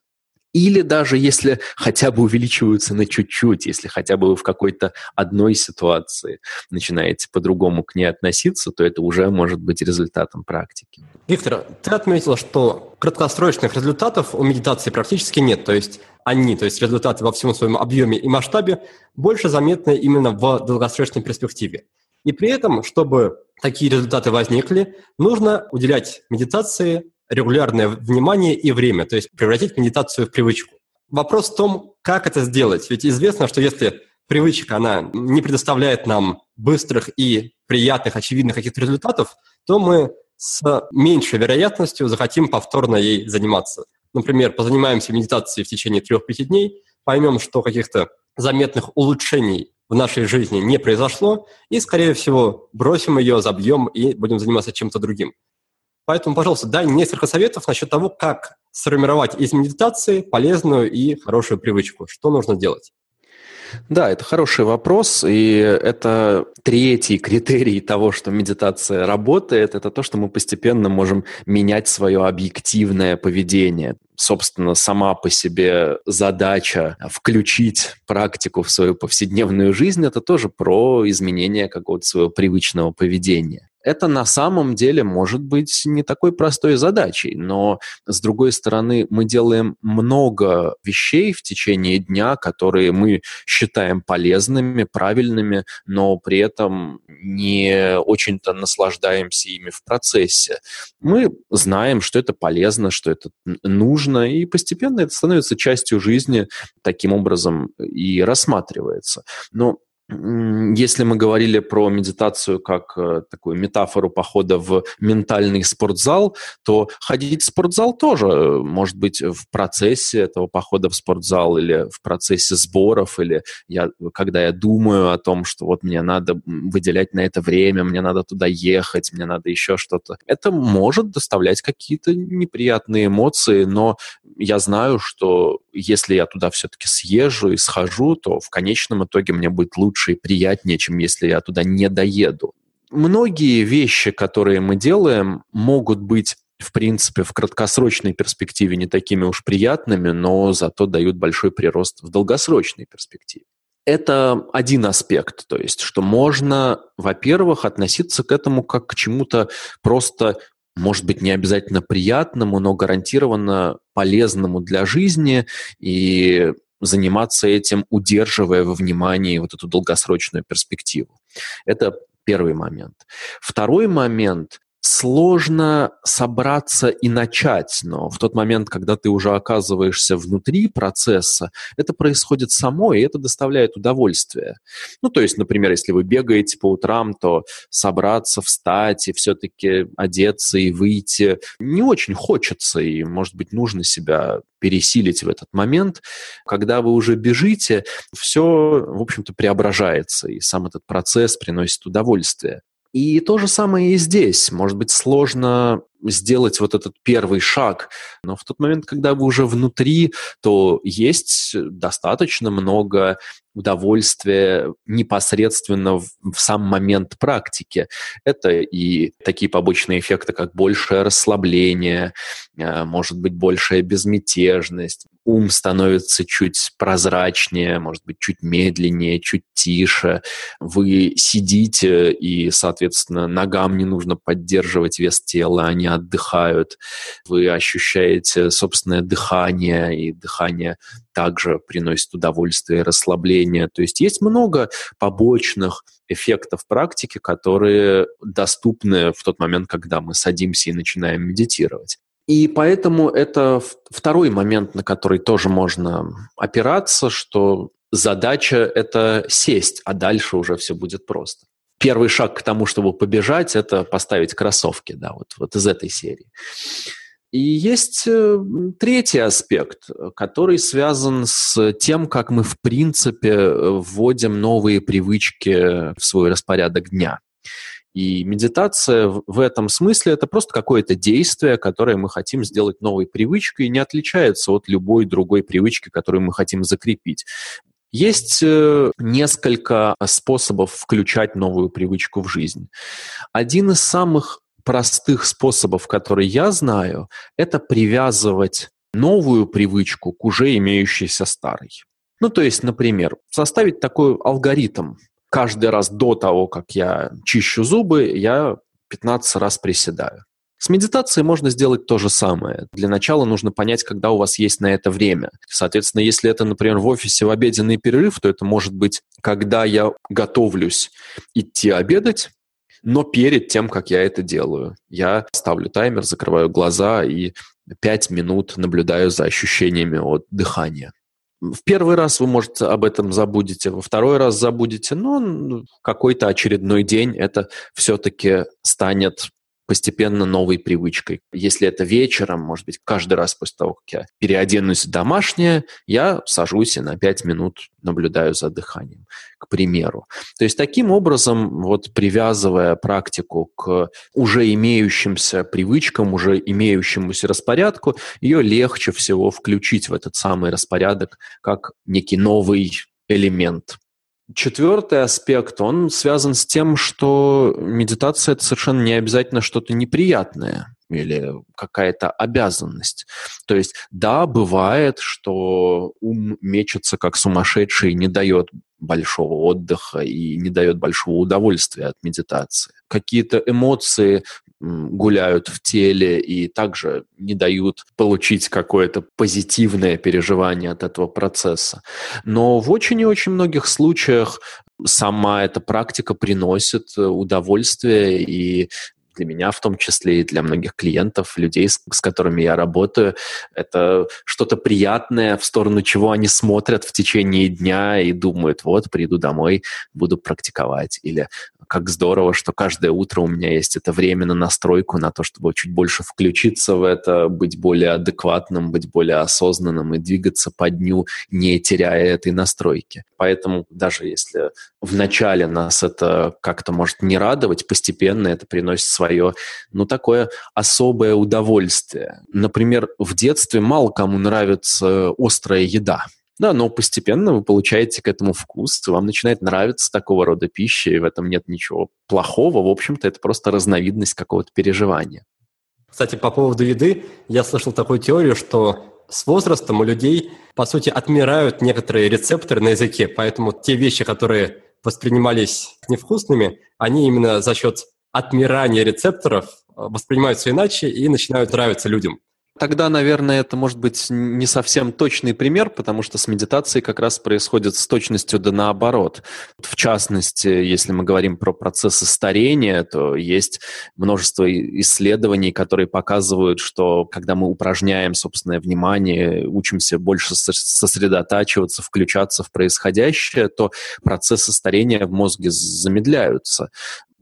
Или даже если хотя бы увеличиваются на чуть-чуть, если хотя бы вы в какой-то одной ситуации начинаете по-другому к ней относиться, то это уже может быть результатом практики. Виктор, ты отметил, что краткосрочных результатов у медитации практически нет. То есть они, то есть результаты во всем своем объеме и масштабе, больше заметны именно в долгосрочной перспективе. И при этом, чтобы такие результаты возникли, нужно уделять медитации регулярное внимание и время, то есть превратить медитацию в привычку. Вопрос в том, как это сделать. Ведь известно, что если привычка, она не предоставляет нам быстрых и приятных, очевидных каких-то результатов, то мы с меньшей вероятностью захотим повторно ей заниматься. Например, позанимаемся медитацией в течение 3-5 дней, поймем, что каких-то заметных улучшений в нашей жизни не произошло, и, скорее всего, бросим ее, забьем и будем заниматься чем-то другим. Поэтому, пожалуйста, дай несколько советов насчет того, как сформировать из медитации полезную и хорошую привычку. Что нужно делать? Да, это хороший вопрос, и это третий критерий того, что медитация работает, это то, что мы постепенно можем менять свое объективное поведение. Собственно, сама по себе задача включить практику в свою повседневную жизнь, это тоже про изменение какого-то своего привычного поведения это на самом деле может быть не такой простой задачей, но с другой стороны мы делаем много вещей в течение дня, которые мы считаем полезными, правильными, но при этом не очень-то наслаждаемся ими в процессе. Мы знаем, что это полезно, что это нужно, и постепенно это становится частью жизни, таким образом и рассматривается. Но если мы говорили про медитацию как э, такую метафору похода в ментальный спортзал, то ходить в спортзал тоже э, может быть в процессе этого похода в спортзал или в процессе сборов, или я, когда я думаю о том, что вот мне надо выделять на это время, мне надо туда ехать, мне надо еще что-то. Это может доставлять какие-то неприятные эмоции, но я знаю, что если я туда все-таки съезжу и схожу, то в конечном итоге мне будет лучше и приятнее, чем если я туда не доеду. Многие вещи, которые мы делаем, могут быть в принципе, в краткосрочной перспективе не такими уж приятными, но зато дают большой прирост в долгосрочной перспективе. Это один аспект, то есть, что можно, во-первых, относиться к этому как к чему-то просто может быть, не обязательно приятному, но гарантированно полезному для жизни и заниматься этим, удерживая во внимании вот эту долгосрочную перспективу. Это первый момент. Второй момент сложно собраться и начать, но в тот момент, когда ты уже оказываешься внутри процесса, это происходит само, и это доставляет удовольствие. Ну, то есть, например, если вы бегаете по утрам, то собраться, встать и все-таки одеться и выйти не очень хочется, и, может быть, нужно себя пересилить в этот момент. Когда вы уже бежите, все, в общем-то, преображается, и сам этот процесс приносит удовольствие. И то же самое и здесь. Может быть, сложно сделать вот этот первый шаг, но в тот момент, когда вы уже внутри, то есть достаточно много удовольствия непосредственно в, в сам момент практики. Это и такие побочные эффекты, как большее расслабление, э, может быть, большая безмятежность, ум становится чуть прозрачнее, может быть, чуть медленнее, чуть тише. Вы сидите, и, соответственно, ногам не нужно поддерживать вес тела, они отдыхают. Вы ощущаете собственное дыхание, и дыхание также приносит удовольствие расслабление. То есть есть много побочных эффектов практики, которые доступны в тот момент, когда мы садимся и начинаем медитировать. И поэтому это второй момент, на который тоже можно опираться, что задача — это сесть, а дальше уже все будет просто. Первый шаг к тому, чтобы побежать, это поставить кроссовки, да, вот, вот из этой серии. И есть э, третий аспект, который связан с тем, как мы в принципе вводим новые привычки в свой распорядок дня. И медитация в этом смысле это просто какое-то действие, которое мы хотим сделать новой привычкой, и не отличается от любой другой привычки, которую мы хотим закрепить. Есть э, несколько способов включать новую привычку в жизнь. Один из самых простых способов, которые я знаю, это привязывать новую привычку к уже имеющейся старой. Ну, то есть, например, составить такой алгоритм каждый раз до того, как я чищу зубы, я 15 раз приседаю. С медитацией можно сделать то же самое. Для начала нужно понять, когда у вас есть на это время. Соответственно, если это, например, в офисе в обеденный перерыв, то это может быть, когда я готовлюсь идти обедать, но перед тем, как я это делаю, я ставлю таймер, закрываю глаза и 5 минут наблюдаю за ощущениями от дыхания. В первый раз вы, может, об этом забудете, во второй раз забудете, но какой-то очередной день это все-таки станет постепенно новой привычкой. Если это вечером, может быть, каждый раз после того, как я переоденусь в домашнее, я сажусь и на 5 минут наблюдаю за дыханием, к примеру. То есть таким образом, вот привязывая практику к уже имеющимся привычкам, уже имеющемуся распорядку, ее легче всего включить в этот самый распорядок как некий новый элемент. Четвертый аспект, он связан с тем, что медитация – это совершенно не обязательно что-то неприятное или какая-то обязанность. То есть, да, бывает, что ум мечется как сумасшедший и не дает большого отдыха и не дает большого удовольствия от медитации. Какие-то эмоции гуляют в теле и также не дают получить какое-то позитивное переживание от этого процесса. Но в очень и очень многих случаях сама эта практика приносит удовольствие и для меня в том числе и для многих клиентов, людей, с, с которыми я работаю, это что-то приятное, в сторону чего они смотрят в течение дня и думают, вот, приду домой, буду практиковать. Или как здорово, что каждое утро у меня есть это время на настройку, на то, чтобы чуть больше включиться в это, быть более адекватным, быть более осознанным и двигаться по дню, не теряя этой настройки. Поэтому даже если в начале нас это как-то может не радовать, постепенно это приносит свое, ну, такое особое удовольствие. Например, в детстве мало кому нравится острая еда. Да, но постепенно вы получаете к этому вкус, вам начинает нравиться такого рода пища, и в этом нет ничего плохого. В общем-то, это просто разновидность какого-то переживания. Кстати, по поводу еды, я слышал такую теорию, что с возрастом у людей, по сути, отмирают некоторые рецепторы на языке, поэтому те вещи, которые воспринимались невкусными, они именно за счет отмирания рецепторов воспринимаются иначе и начинают нравиться людям. Тогда, наверное, это может быть не совсем точный пример, потому что с медитацией как раз происходит с точностью да наоборот. В частности, если мы говорим про процессы старения, то есть множество исследований, которые показывают, что когда мы упражняем собственное внимание, учимся больше сосредотачиваться, включаться в происходящее, то процессы старения в мозге замедляются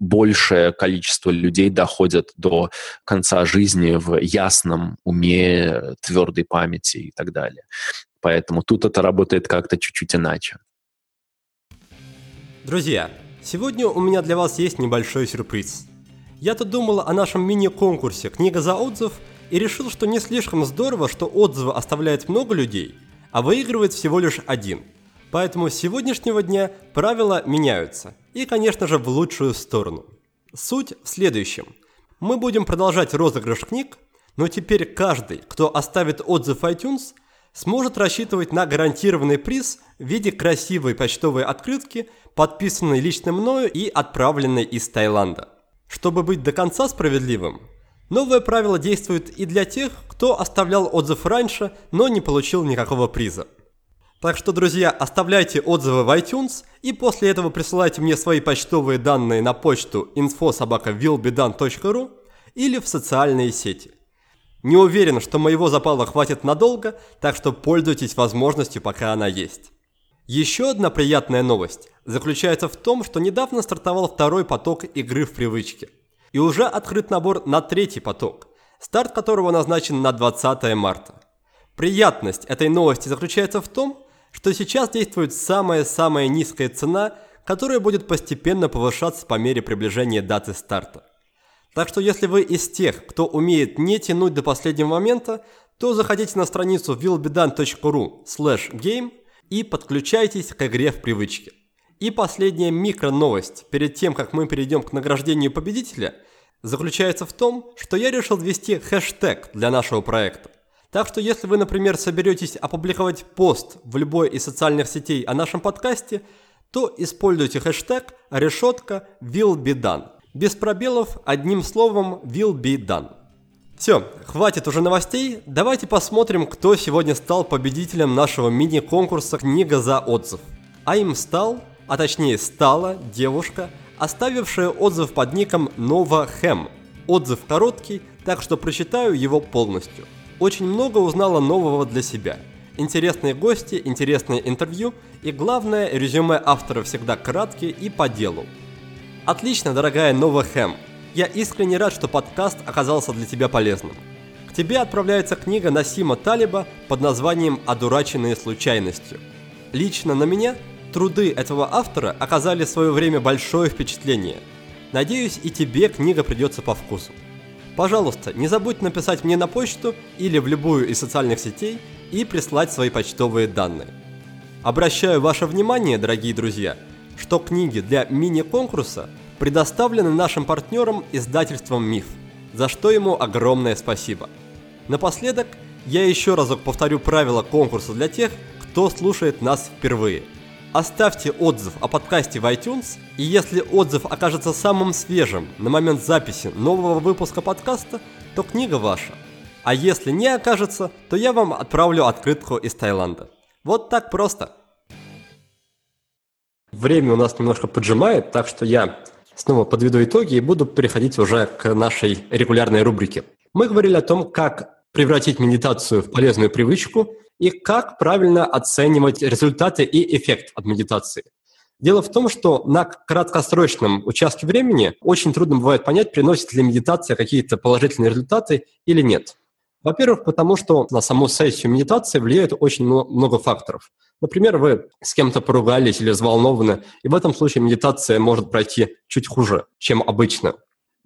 большее количество людей доходят до конца жизни в ясном уме, твердой памяти и так далее. Поэтому тут это работает как-то чуть-чуть иначе. Друзья, сегодня у меня для вас есть небольшой сюрприз. Я-то думал о нашем мини-конкурсе «Книга за отзыв» и решил, что не слишком здорово, что отзывы оставляет много людей, а выигрывает всего лишь один – Поэтому с сегодняшнего дня правила меняются. И, конечно же, в лучшую сторону. Суть в следующем. Мы будем продолжать розыгрыш книг, но теперь каждый, кто оставит отзыв iTunes, сможет рассчитывать на гарантированный приз в виде красивой почтовой открытки, подписанной лично мною и отправленной из Таиланда. Чтобы быть до конца справедливым, новое правило действует и для тех, кто оставлял отзыв раньше, но не получил никакого приза. Так что, друзья, оставляйте отзывы в iTunes и после этого присылайте мне свои почтовые данные на почту info.sobaka.willbedan.ru или в социальные сети. Не уверен, что моего запала хватит надолго, так что пользуйтесь возможностью, пока она есть. Еще одна приятная новость заключается в том, что недавно стартовал второй поток игры в привычке. И уже открыт набор на третий поток, старт которого назначен на 20 марта. Приятность этой новости заключается в том, что сейчас действует самая-самая низкая цена, которая будет постепенно повышаться по мере приближения даты старта. Так что если вы из тех, кто умеет не тянуть до последнего момента, то заходите на страницу willbedan.ru game и подключайтесь к игре в привычке. И последняя микро-новость перед тем, как мы перейдем к награждению победителя, заключается в том, что я решил ввести хэштег для нашего проекта. Так что если вы, например, соберетесь опубликовать пост в любой из социальных сетей о нашем подкасте, то используйте хэштег решетка will be done. Без пробелов, одним словом will be done. Все, хватит уже новостей, давайте посмотрим, кто сегодня стал победителем нашего мини-конкурса «Книга за отзыв». А им стал, а точнее стала девушка, оставившая отзыв под ником Нова Хэм. Отзыв короткий, так что прочитаю его полностью – очень много узнала нового для себя. Интересные гости, интересные интервью и главное, резюме автора всегда краткие и по делу. Отлично, дорогая Нова Хэм. Я искренне рад, что подкаст оказался для тебя полезным. К тебе отправляется книга Насима Талиба под названием «Одураченные случайностью». Лично на меня труды этого автора оказали в свое время большое впечатление. Надеюсь, и тебе книга придется по вкусу. Пожалуйста, не забудь написать мне на почту или в любую из социальных сетей и прислать свои почтовые данные. Обращаю ваше внимание, дорогие друзья, что книги для мини-конкурса предоставлены нашим партнером издательством «Миф», за что ему огромное спасибо. Напоследок, я еще разок повторю правила конкурса для тех, кто слушает нас впервые. Оставьте отзыв о подкасте в iTunes, и если отзыв окажется самым свежим на момент записи нового выпуска подкаста, то книга ваша. А если не окажется, то я вам отправлю открытку из Таиланда. Вот так просто. Время у нас немножко поджимает, так что я снова подведу итоги и буду переходить уже к нашей регулярной рубрике. Мы говорили о том, как превратить медитацию в полезную привычку и как правильно оценивать результаты и эффект от медитации. Дело в том, что на краткосрочном участке времени очень трудно бывает понять, приносит ли медитация какие-то положительные результаты или нет. Во-первых, потому что на саму сессию медитации влияет очень много факторов. Например, вы с кем-то поругались или взволнованы, и в этом случае медитация может пройти чуть хуже, чем обычно.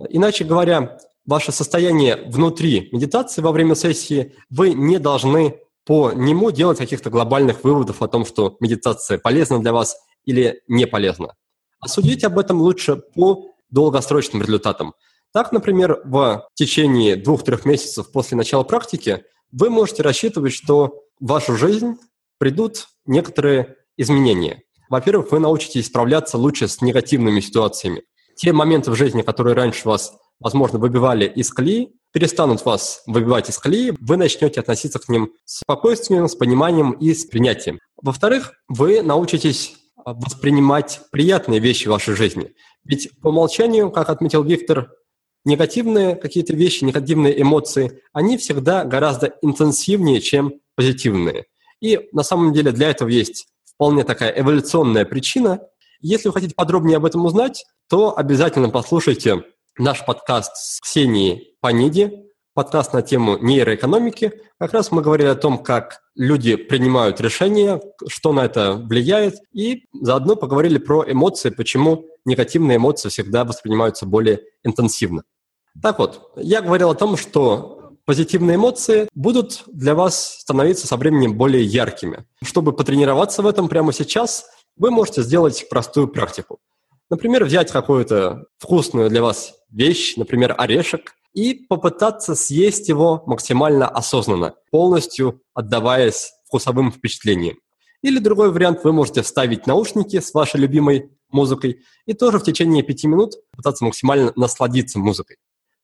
Иначе говоря, ваше состояние внутри медитации во время сессии, вы не должны по нему делать каких-то глобальных выводов о том, что медитация полезна для вас или не полезна. А судить об этом лучше по долгосрочным результатам. Так, например, в течение двух-трех месяцев после начала практики вы можете рассчитывать, что в вашу жизнь придут некоторые изменения. Во-первых, вы научитесь справляться лучше с негативными ситуациями. Те моменты в жизни, которые раньше вас, возможно, выбивали из колеи, перестанут вас выбивать из колеи, вы начнете относиться к ним с спокойствием, с пониманием и с принятием. Во-вторых, вы научитесь воспринимать приятные вещи в вашей жизни. Ведь по умолчанию, как отметил Виктор, негативные какие-то вещи, негативные эмоции, они всегда гораздо интенсивнее, чем позитивные. И на самом деле для этого есть вполне такая эволюционная причина. Если вы хотите подробнее об этом узнать, то обязательно послушайте наш подкаст с Ксенией Паниди, подкаст на тему нейроэкономики. Как раз мы говорили о том, как люди принимают решения, что на это влияет, и заодно поговорили про эмоции, почему негативные эмоции всегда воспринимаются более интенсивно. Так вот, я говорил о том, что позитивные эмоции будут для вас становиться со временем более яркими. Чтобы потренироваться в этом прямо сейчас, вы можете сделать простую практику. Например, взять какую-то вкусную для вас вещь, например, орешек, и попытаться съесть его максимально осознанно, полностью отдаваясь вкусовым впечатлениям. Или другой вариант, вы можете вставить наушники с вашей любимой музыкой и тоже в течение пяти минут пытаться максимально насладиться музыкой.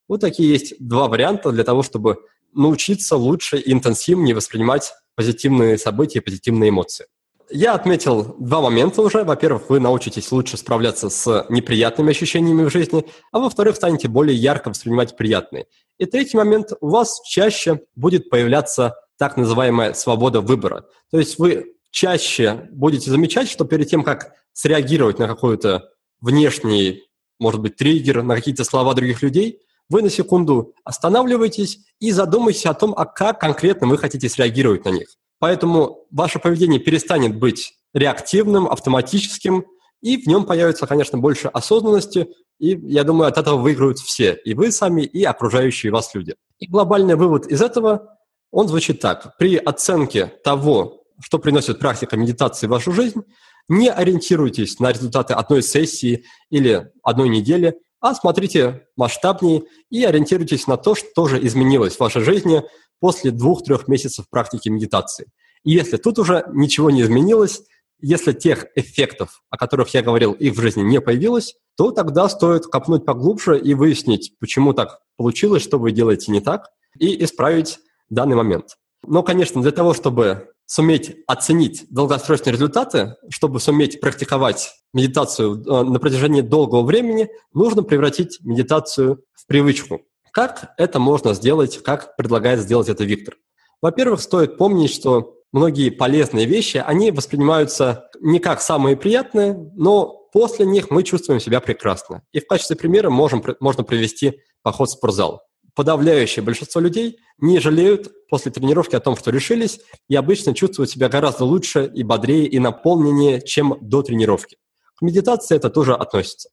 Вот такие есть два варианта для того, чтобы научиться лучше и интенсивнее воспринимать позитивные события, позитивные эмоции. Я отметил два момента уже. Во-первых, вы научитесь лучше справляться с неприятными ощущениями в жизни, а во-вторых, станете более ярко воспринимать приятные. И третий момент, у вас чаще будет появляться так называемая свобода выбора. То есть вы чаще будете замечать, что перед тем, как среагировать на какой-то внешний, может быть, триггер, на какие-то слова других людей, вы на секунду останавливаетесь и задумаетесь о том, а как конкретно вы хотите среагировать на них. Поэтому ваше поведение перестанет быть реактивным, автоматическим, и в нем появится, конечно, больше осознанности, и, я думаю, от этого выиграют все, и вы сами, и окружающие вас люди. И глобальный вывод из этого, он звучит так. При оценке того, что приносит практика медитации в вашу жизнь, не ориентируйтесь на результаты одной сессии или одной недели, а смотрите масштабнее и ориентируйтесь на то, что же изменилось в вашей жизни после двух-трех месяцев практики медитации. И если тут уже ничего не изменилось, если тех эффектов, о которых я говорил, их в жизни не появилось, то тогда стоит копнуть поглубже и выяснить, почему так получилось, что вы делаете не так, и исправить данный момент. Но, конечно, для того, чтобы суметь оценить долгосрочные результаты, чтобы суметь практиковать медитацию э, на протяжении долгого времени, нужно превратить медитацию в привычку. Как это можно сделать, как предлагает сделать это Виктор? Во-первых, стоит помнить, что многие полезные вещи, они воспринимаются не как самые приятные, но после них мы чувствуем себя прекрасно. И в качестве примера можем, можно привести поход в спортзал подавляющее большинство людей не жалеют после тренировки о том, что решились, и обычно чувствуют себя гораздо лучше и бодрее и наполненнее, чем до тренировки. К медитации это тоже относится.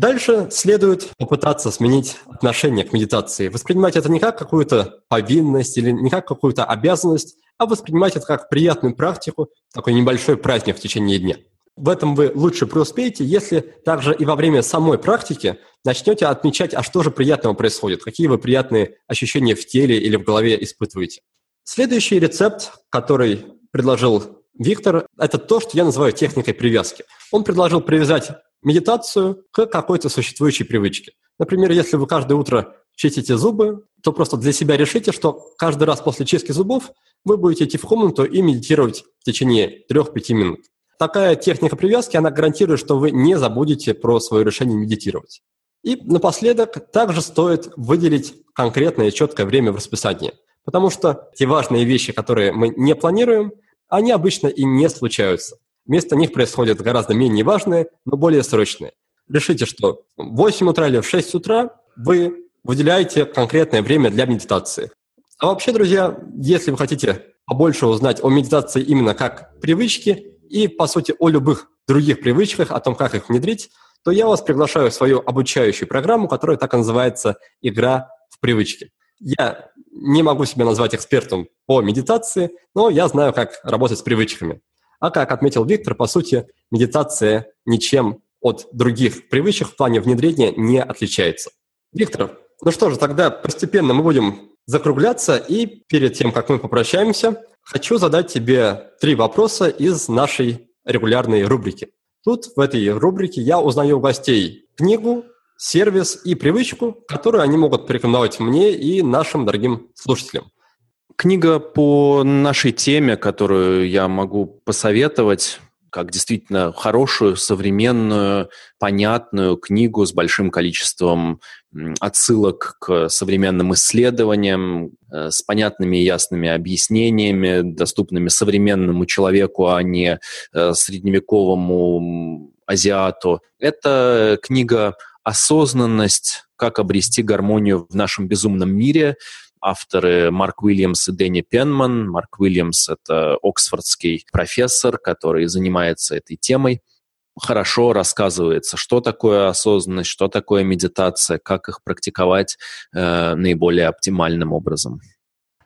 Дальше следует попытаться сменить отношение к медитации, воспринимать это не как какую-то повинность или не как какую-то обязанность, а воспринимать это как приятную практику, такой небольшой праздник в течение дня. В этом вы лучше преуспеете, если также и во время самой практики начнете отмечать, а что же приятного происходит, какие вы приятные ощущения в теле или в голове испытываете. Следующий рецепт, который предложил Виктор, это то, что я называю техникой привязки. Он предложил привязать медитацию к какой-то существующей привычке. Например, если вы каждое утро чистите зубы, то просто для себя решите, что каждый раз после чистки зубов вы будете идти в комнату и медитировать в течение 3-5 минут. Такая техника привязки, она гарантирует, что вы не забудете про свое решение медитировать. И напоследок также стоит выделить конкретное и четкое время в расписании, потому что те важные вещи, которые мы не планируем, они обычно и не случаются. Вместо них происходят гораздо менее важные, но более срочные. Решите, что в 8 утра или в 6 утра вы выделяете конкретное время для медитации. А вообще, друзья, если вы хотите побольше узнать о медитации именно как привычке и, по сути, о любых других привычках, о том, как их внедрить, то я вас приглашаю в свою обучающую программу, которая так и называется «Игра в привычке». Я не могу себя назвать экспертом по медитации, но я знаю, как работать с привычками. А как отметил Виктор, по сути, медитация ничем от других привычек в плане внедрения не отличается. Виктор, ну что же, тогда постепенно мы будем закругляться, и перед тем, как мы попрощаемся, хочу задать тебе три вопроса из нашей регулярной рубрики. Тут, в этой рубрике, я узнаю у гостей книгу, сервис и привычку, которую они могут порекомендовать мне и нашим дорогим слушателям. Книга по нашей теме, которую я могу посоветовать, как действительно хорошую, современную, понятную книгу с большим количеством отсылок к современным исследованиям, э, с понятными и ясными объяснениями, доступными современному человеку, а не э, средневековому азиату. Это книга «Осознанность. Как обрести гармонию в нашем безумном мире», авторы Марк Уильямс и Дэнни Пенман. Марк Уильямс — это оксфордский профессор, который занимается этой темой. Хорошо рассказывается, что такое осознанность, что такое медитация, как их практиковать э, наиболее оптимальным образом.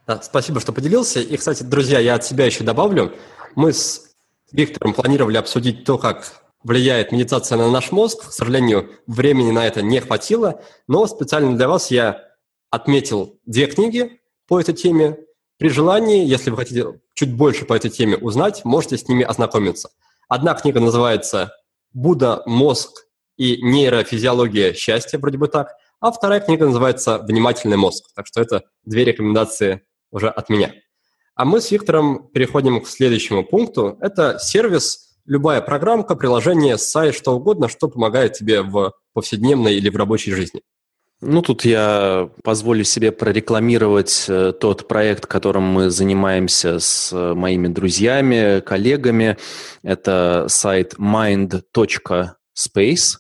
Да, спасибо, что поделился. И, кстати, друзья, я от себя еще добавлю. Мы с Виктором планировали обсудить то, как влияет медитация на наш мозг. К сожалению, времени на это не хватило, но специально для вас я отметил две книги по этой теме. При желании, если вы хотите чуть больше по этой теме узнать, можете с ними ознакомиться. Одна книга называется «Будда, мозг и нейрофизиология счастья», вроде бы так, а вторая книга называется «Внимательный мозг». Так что это две рекомендации уже от меня. А мы с Виктором переходим к следующему пункту. Это сервис, любая программка, приложение, сайт, что угодно, что помогает тебе в повседневной или в рабочей жизни. Ну, тут я позволю себе прорекламировать э, тот проект, которым мы занимаемся с э, моими друзьями, коллегами. Это сайт mind.space,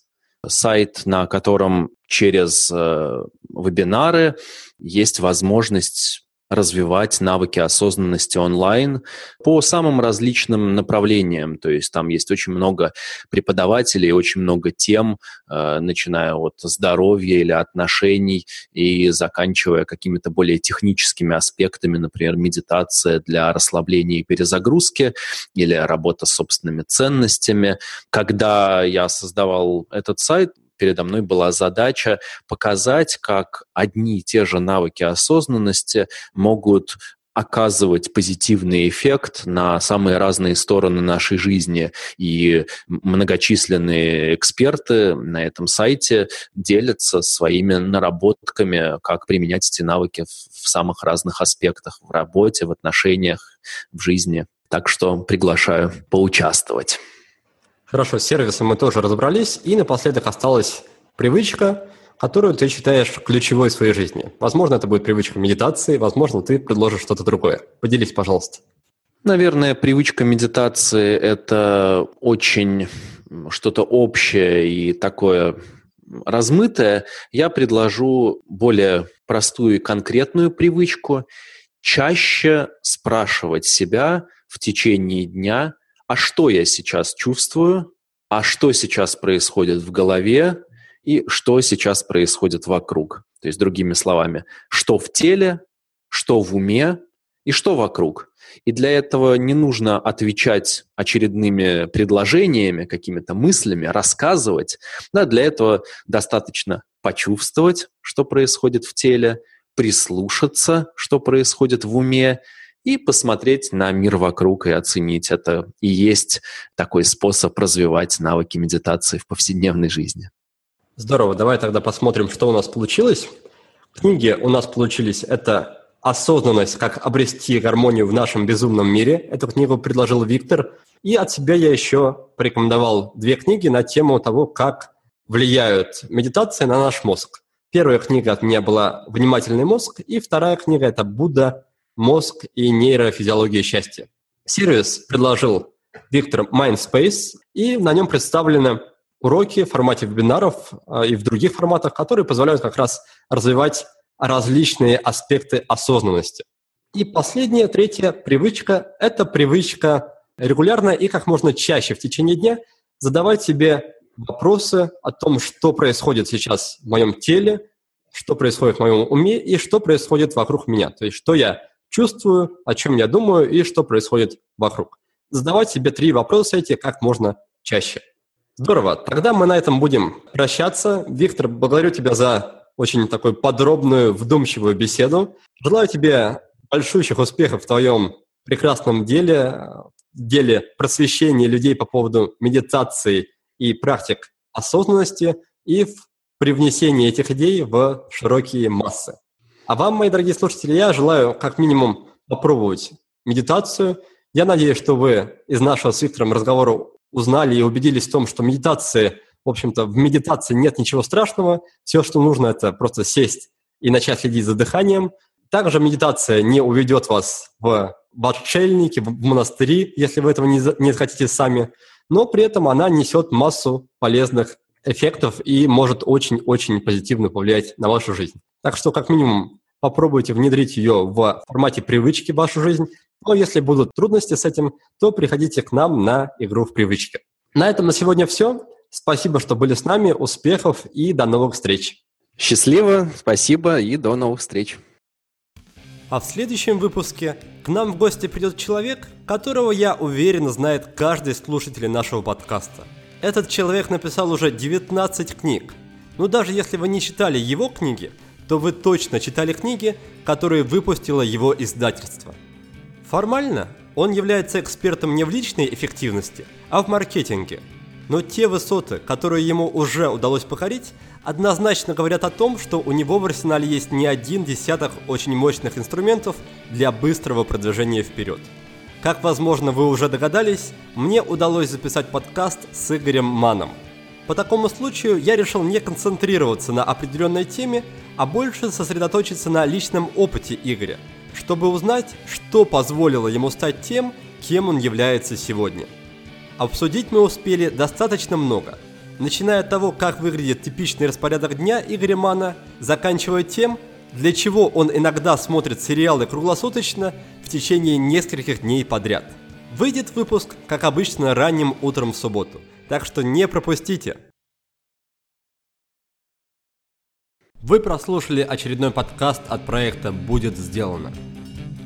сайт, на котором через э, вебинары есть возможность развивать навыки осознанности онлайн по самым различным направлениям. То есть там есть очень много преподавателей, очень много тем, э, начиная от здоровья или отношений и заканчивая какими-то более техническими аспектами, например, медитация для расслабления и перезагрузки или работа с собственными ценностями. Когда я создавал этот сайт, передо мной была задача показать, как одни и те же навыки осознанности могут оказывать позитивный эффект на самые разные стороны нашей жизни. И многочисленные эксперты на этом сайте делятся своими наработками, как применять эти навыки в самых разных аспектах, в работе, в отношениях, в жизни. Так что приглашаю поучаствовать. Хорошо, с сервисом мы тоже разобрались. И напоследок осталась привычка, которую ты считаешь ключевой в своей жизни. Возможно, это будет привычка медитации, возможно, ты предложишь что-то другое. Поделись, пожалуйста. Наверное, привычка медитации – это очень что-то общее и такое размытое. Я предложу более простую и конкретную привычку – чаще спрашивать себя в течение дня – а что я сейчас чувствую, а что сейчас происходит в голове и что сейчас происходит вокруг. То есть, другими словами, что в теле, что в уме и что вокруг. И для этого не нужно отвечать очередными предложениями, какими-то мыслями, рассказывать. Да, для этого достаточно почувствовать, что происходит в теле, прислушаться, что происходит в уме, и посмотреть на мир вокруг и оценить это. И есть такой способ развивать навыки медитации в повседневной жизни. Здорово, давай тогда посмотрим, что у нас получилось. Книги у нас получились это «Осознанность. Как обрести гармонию в нашем безумном мире». Эту книгу предложил Виктор. И от себя я еще порекомендовал две книги на тему того, как влияют медитации на наш мозг. Первая книга от меня была «Внимательный мозг», и вторая книга – это «Будда. Мозг и нейрофизиология счастья». Сервис предложил Виктор Mindspace, и на нем представлены уроки в формате вебинаров а, и в других форматах, которые позволяют как раз развивать различные аспекты осознанности. И последняя, третья привычка – это привычка регулярно и как можно чаще в течение дня задавать себе вопросы о том, что происходит сейчас в моем теле, что происходит в моем уме и что происходит вокруг меня. То есть, что я чувствую, о чем я думаю и что происходит вокруг. Задавать себе три вопроса эти как можно чаще. Здорово. Тогда мы на этом будем прощаться. Виктор, благодарю тебя за очень такую подробную, вдумчивую беседу. Желаю тебе большущих успехов в твоем прекрасном деле, деле просвещения людей по поводу медитации и практик осознанности и в привнесении этих идей в широкие массы. А вам, мои дорогие слушатели, я желаю как минимум попробовать медитацию. Я надеюсь, что вы из нашего с Виктором разговора узнали и убедились в том, что медитация в общем-то, в медитации нет ничего страшного. Все, что нужно, это просто сесть и начать следить за дыханием. Также медитация не уведет вас в, в отшельники, в монастыри, если вы этого не, не хотите сами. Но при этом она несет массу полезных эффектов и может очень-очень позитивно повлиять на вашу жизнь. Так что, как минимум, попробуйте внедрить ее в формате привычки в вашу жизнь. Но если будут трудности с этим, то приходите к нам на игру в привычки. На этом на сегодня все. Спасибо, что были с нами. Успехов и до новых встреч. Счастливо, спасибо и до новых встреч. А в следующем выпуске к нам в гости придет человек, которого я уверен знает каждый слушатель нашего подкаста. Этот человек написал уже 19 книг. Но даже если вы не читали его книги, то вы точно читали книги, которые выпустило его издательство. Формально он является экспертом не в личной эффективности, а в маркетинге – но те высоты, которые ему уже удалось покорить, однозначно говорят о том, что у него в арсенале есть не один десяток очень мощных инструментов для быстрого продвижения вперед. Как, возможно, вы уже догадались, мне удалось записать подкаст с Игорем Маном. По такому случаю я решил не концентрироваться на определенной теме, а больше сосредоточиться на личном опыте Игоря, чтобы узнать, что позволило ему стать тем, кем он является сегодня – Обсудить мы успели достаточно много, начиная от того, как выглядит типичный распорядок дня Игоря Мана, заканчивая тем, для чего он иногда смотрит сериалы круглосуточно в течение нескольких дней подряд. Выйдет выпуск, как обычно, ранним утром в субботу, так что не пропустите. Вы прослушали очередной подкаст от проекта «Будет сделано».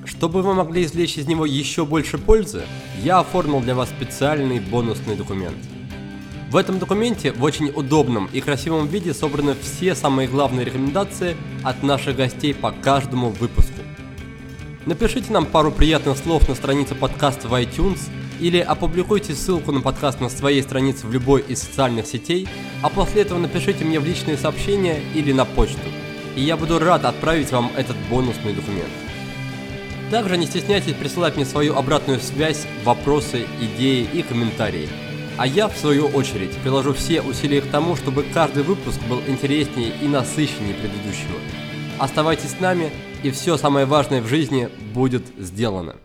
Чтобы вы могли извлечь из него еще больше пользы, я оформил для вас специальный бонусный документ. В этом документе в очень удобном и красивом виде собраны все самые главные рекомендации от наших гостей по каждому выпуску. Напишите нам пару приятных слов на странице подкаста в iTunes или опубликуйте ссылку на подкаст на своей странице в любой из социальных сетей, а после этого напишите мне в личные сообщения или на почту, и я буду рад отправить вам этот бонусный документ. Также не стесняйтесь присылать мне свою обратную связь, вопросы, идеи и комментарии. А я, в свою очередь, приложу все усилия к тому, чтобы каждый выпуск был интереснее и насыщеннее предыдущего. Оставайтесь с нами, и все самое важное в жизни будет сделано.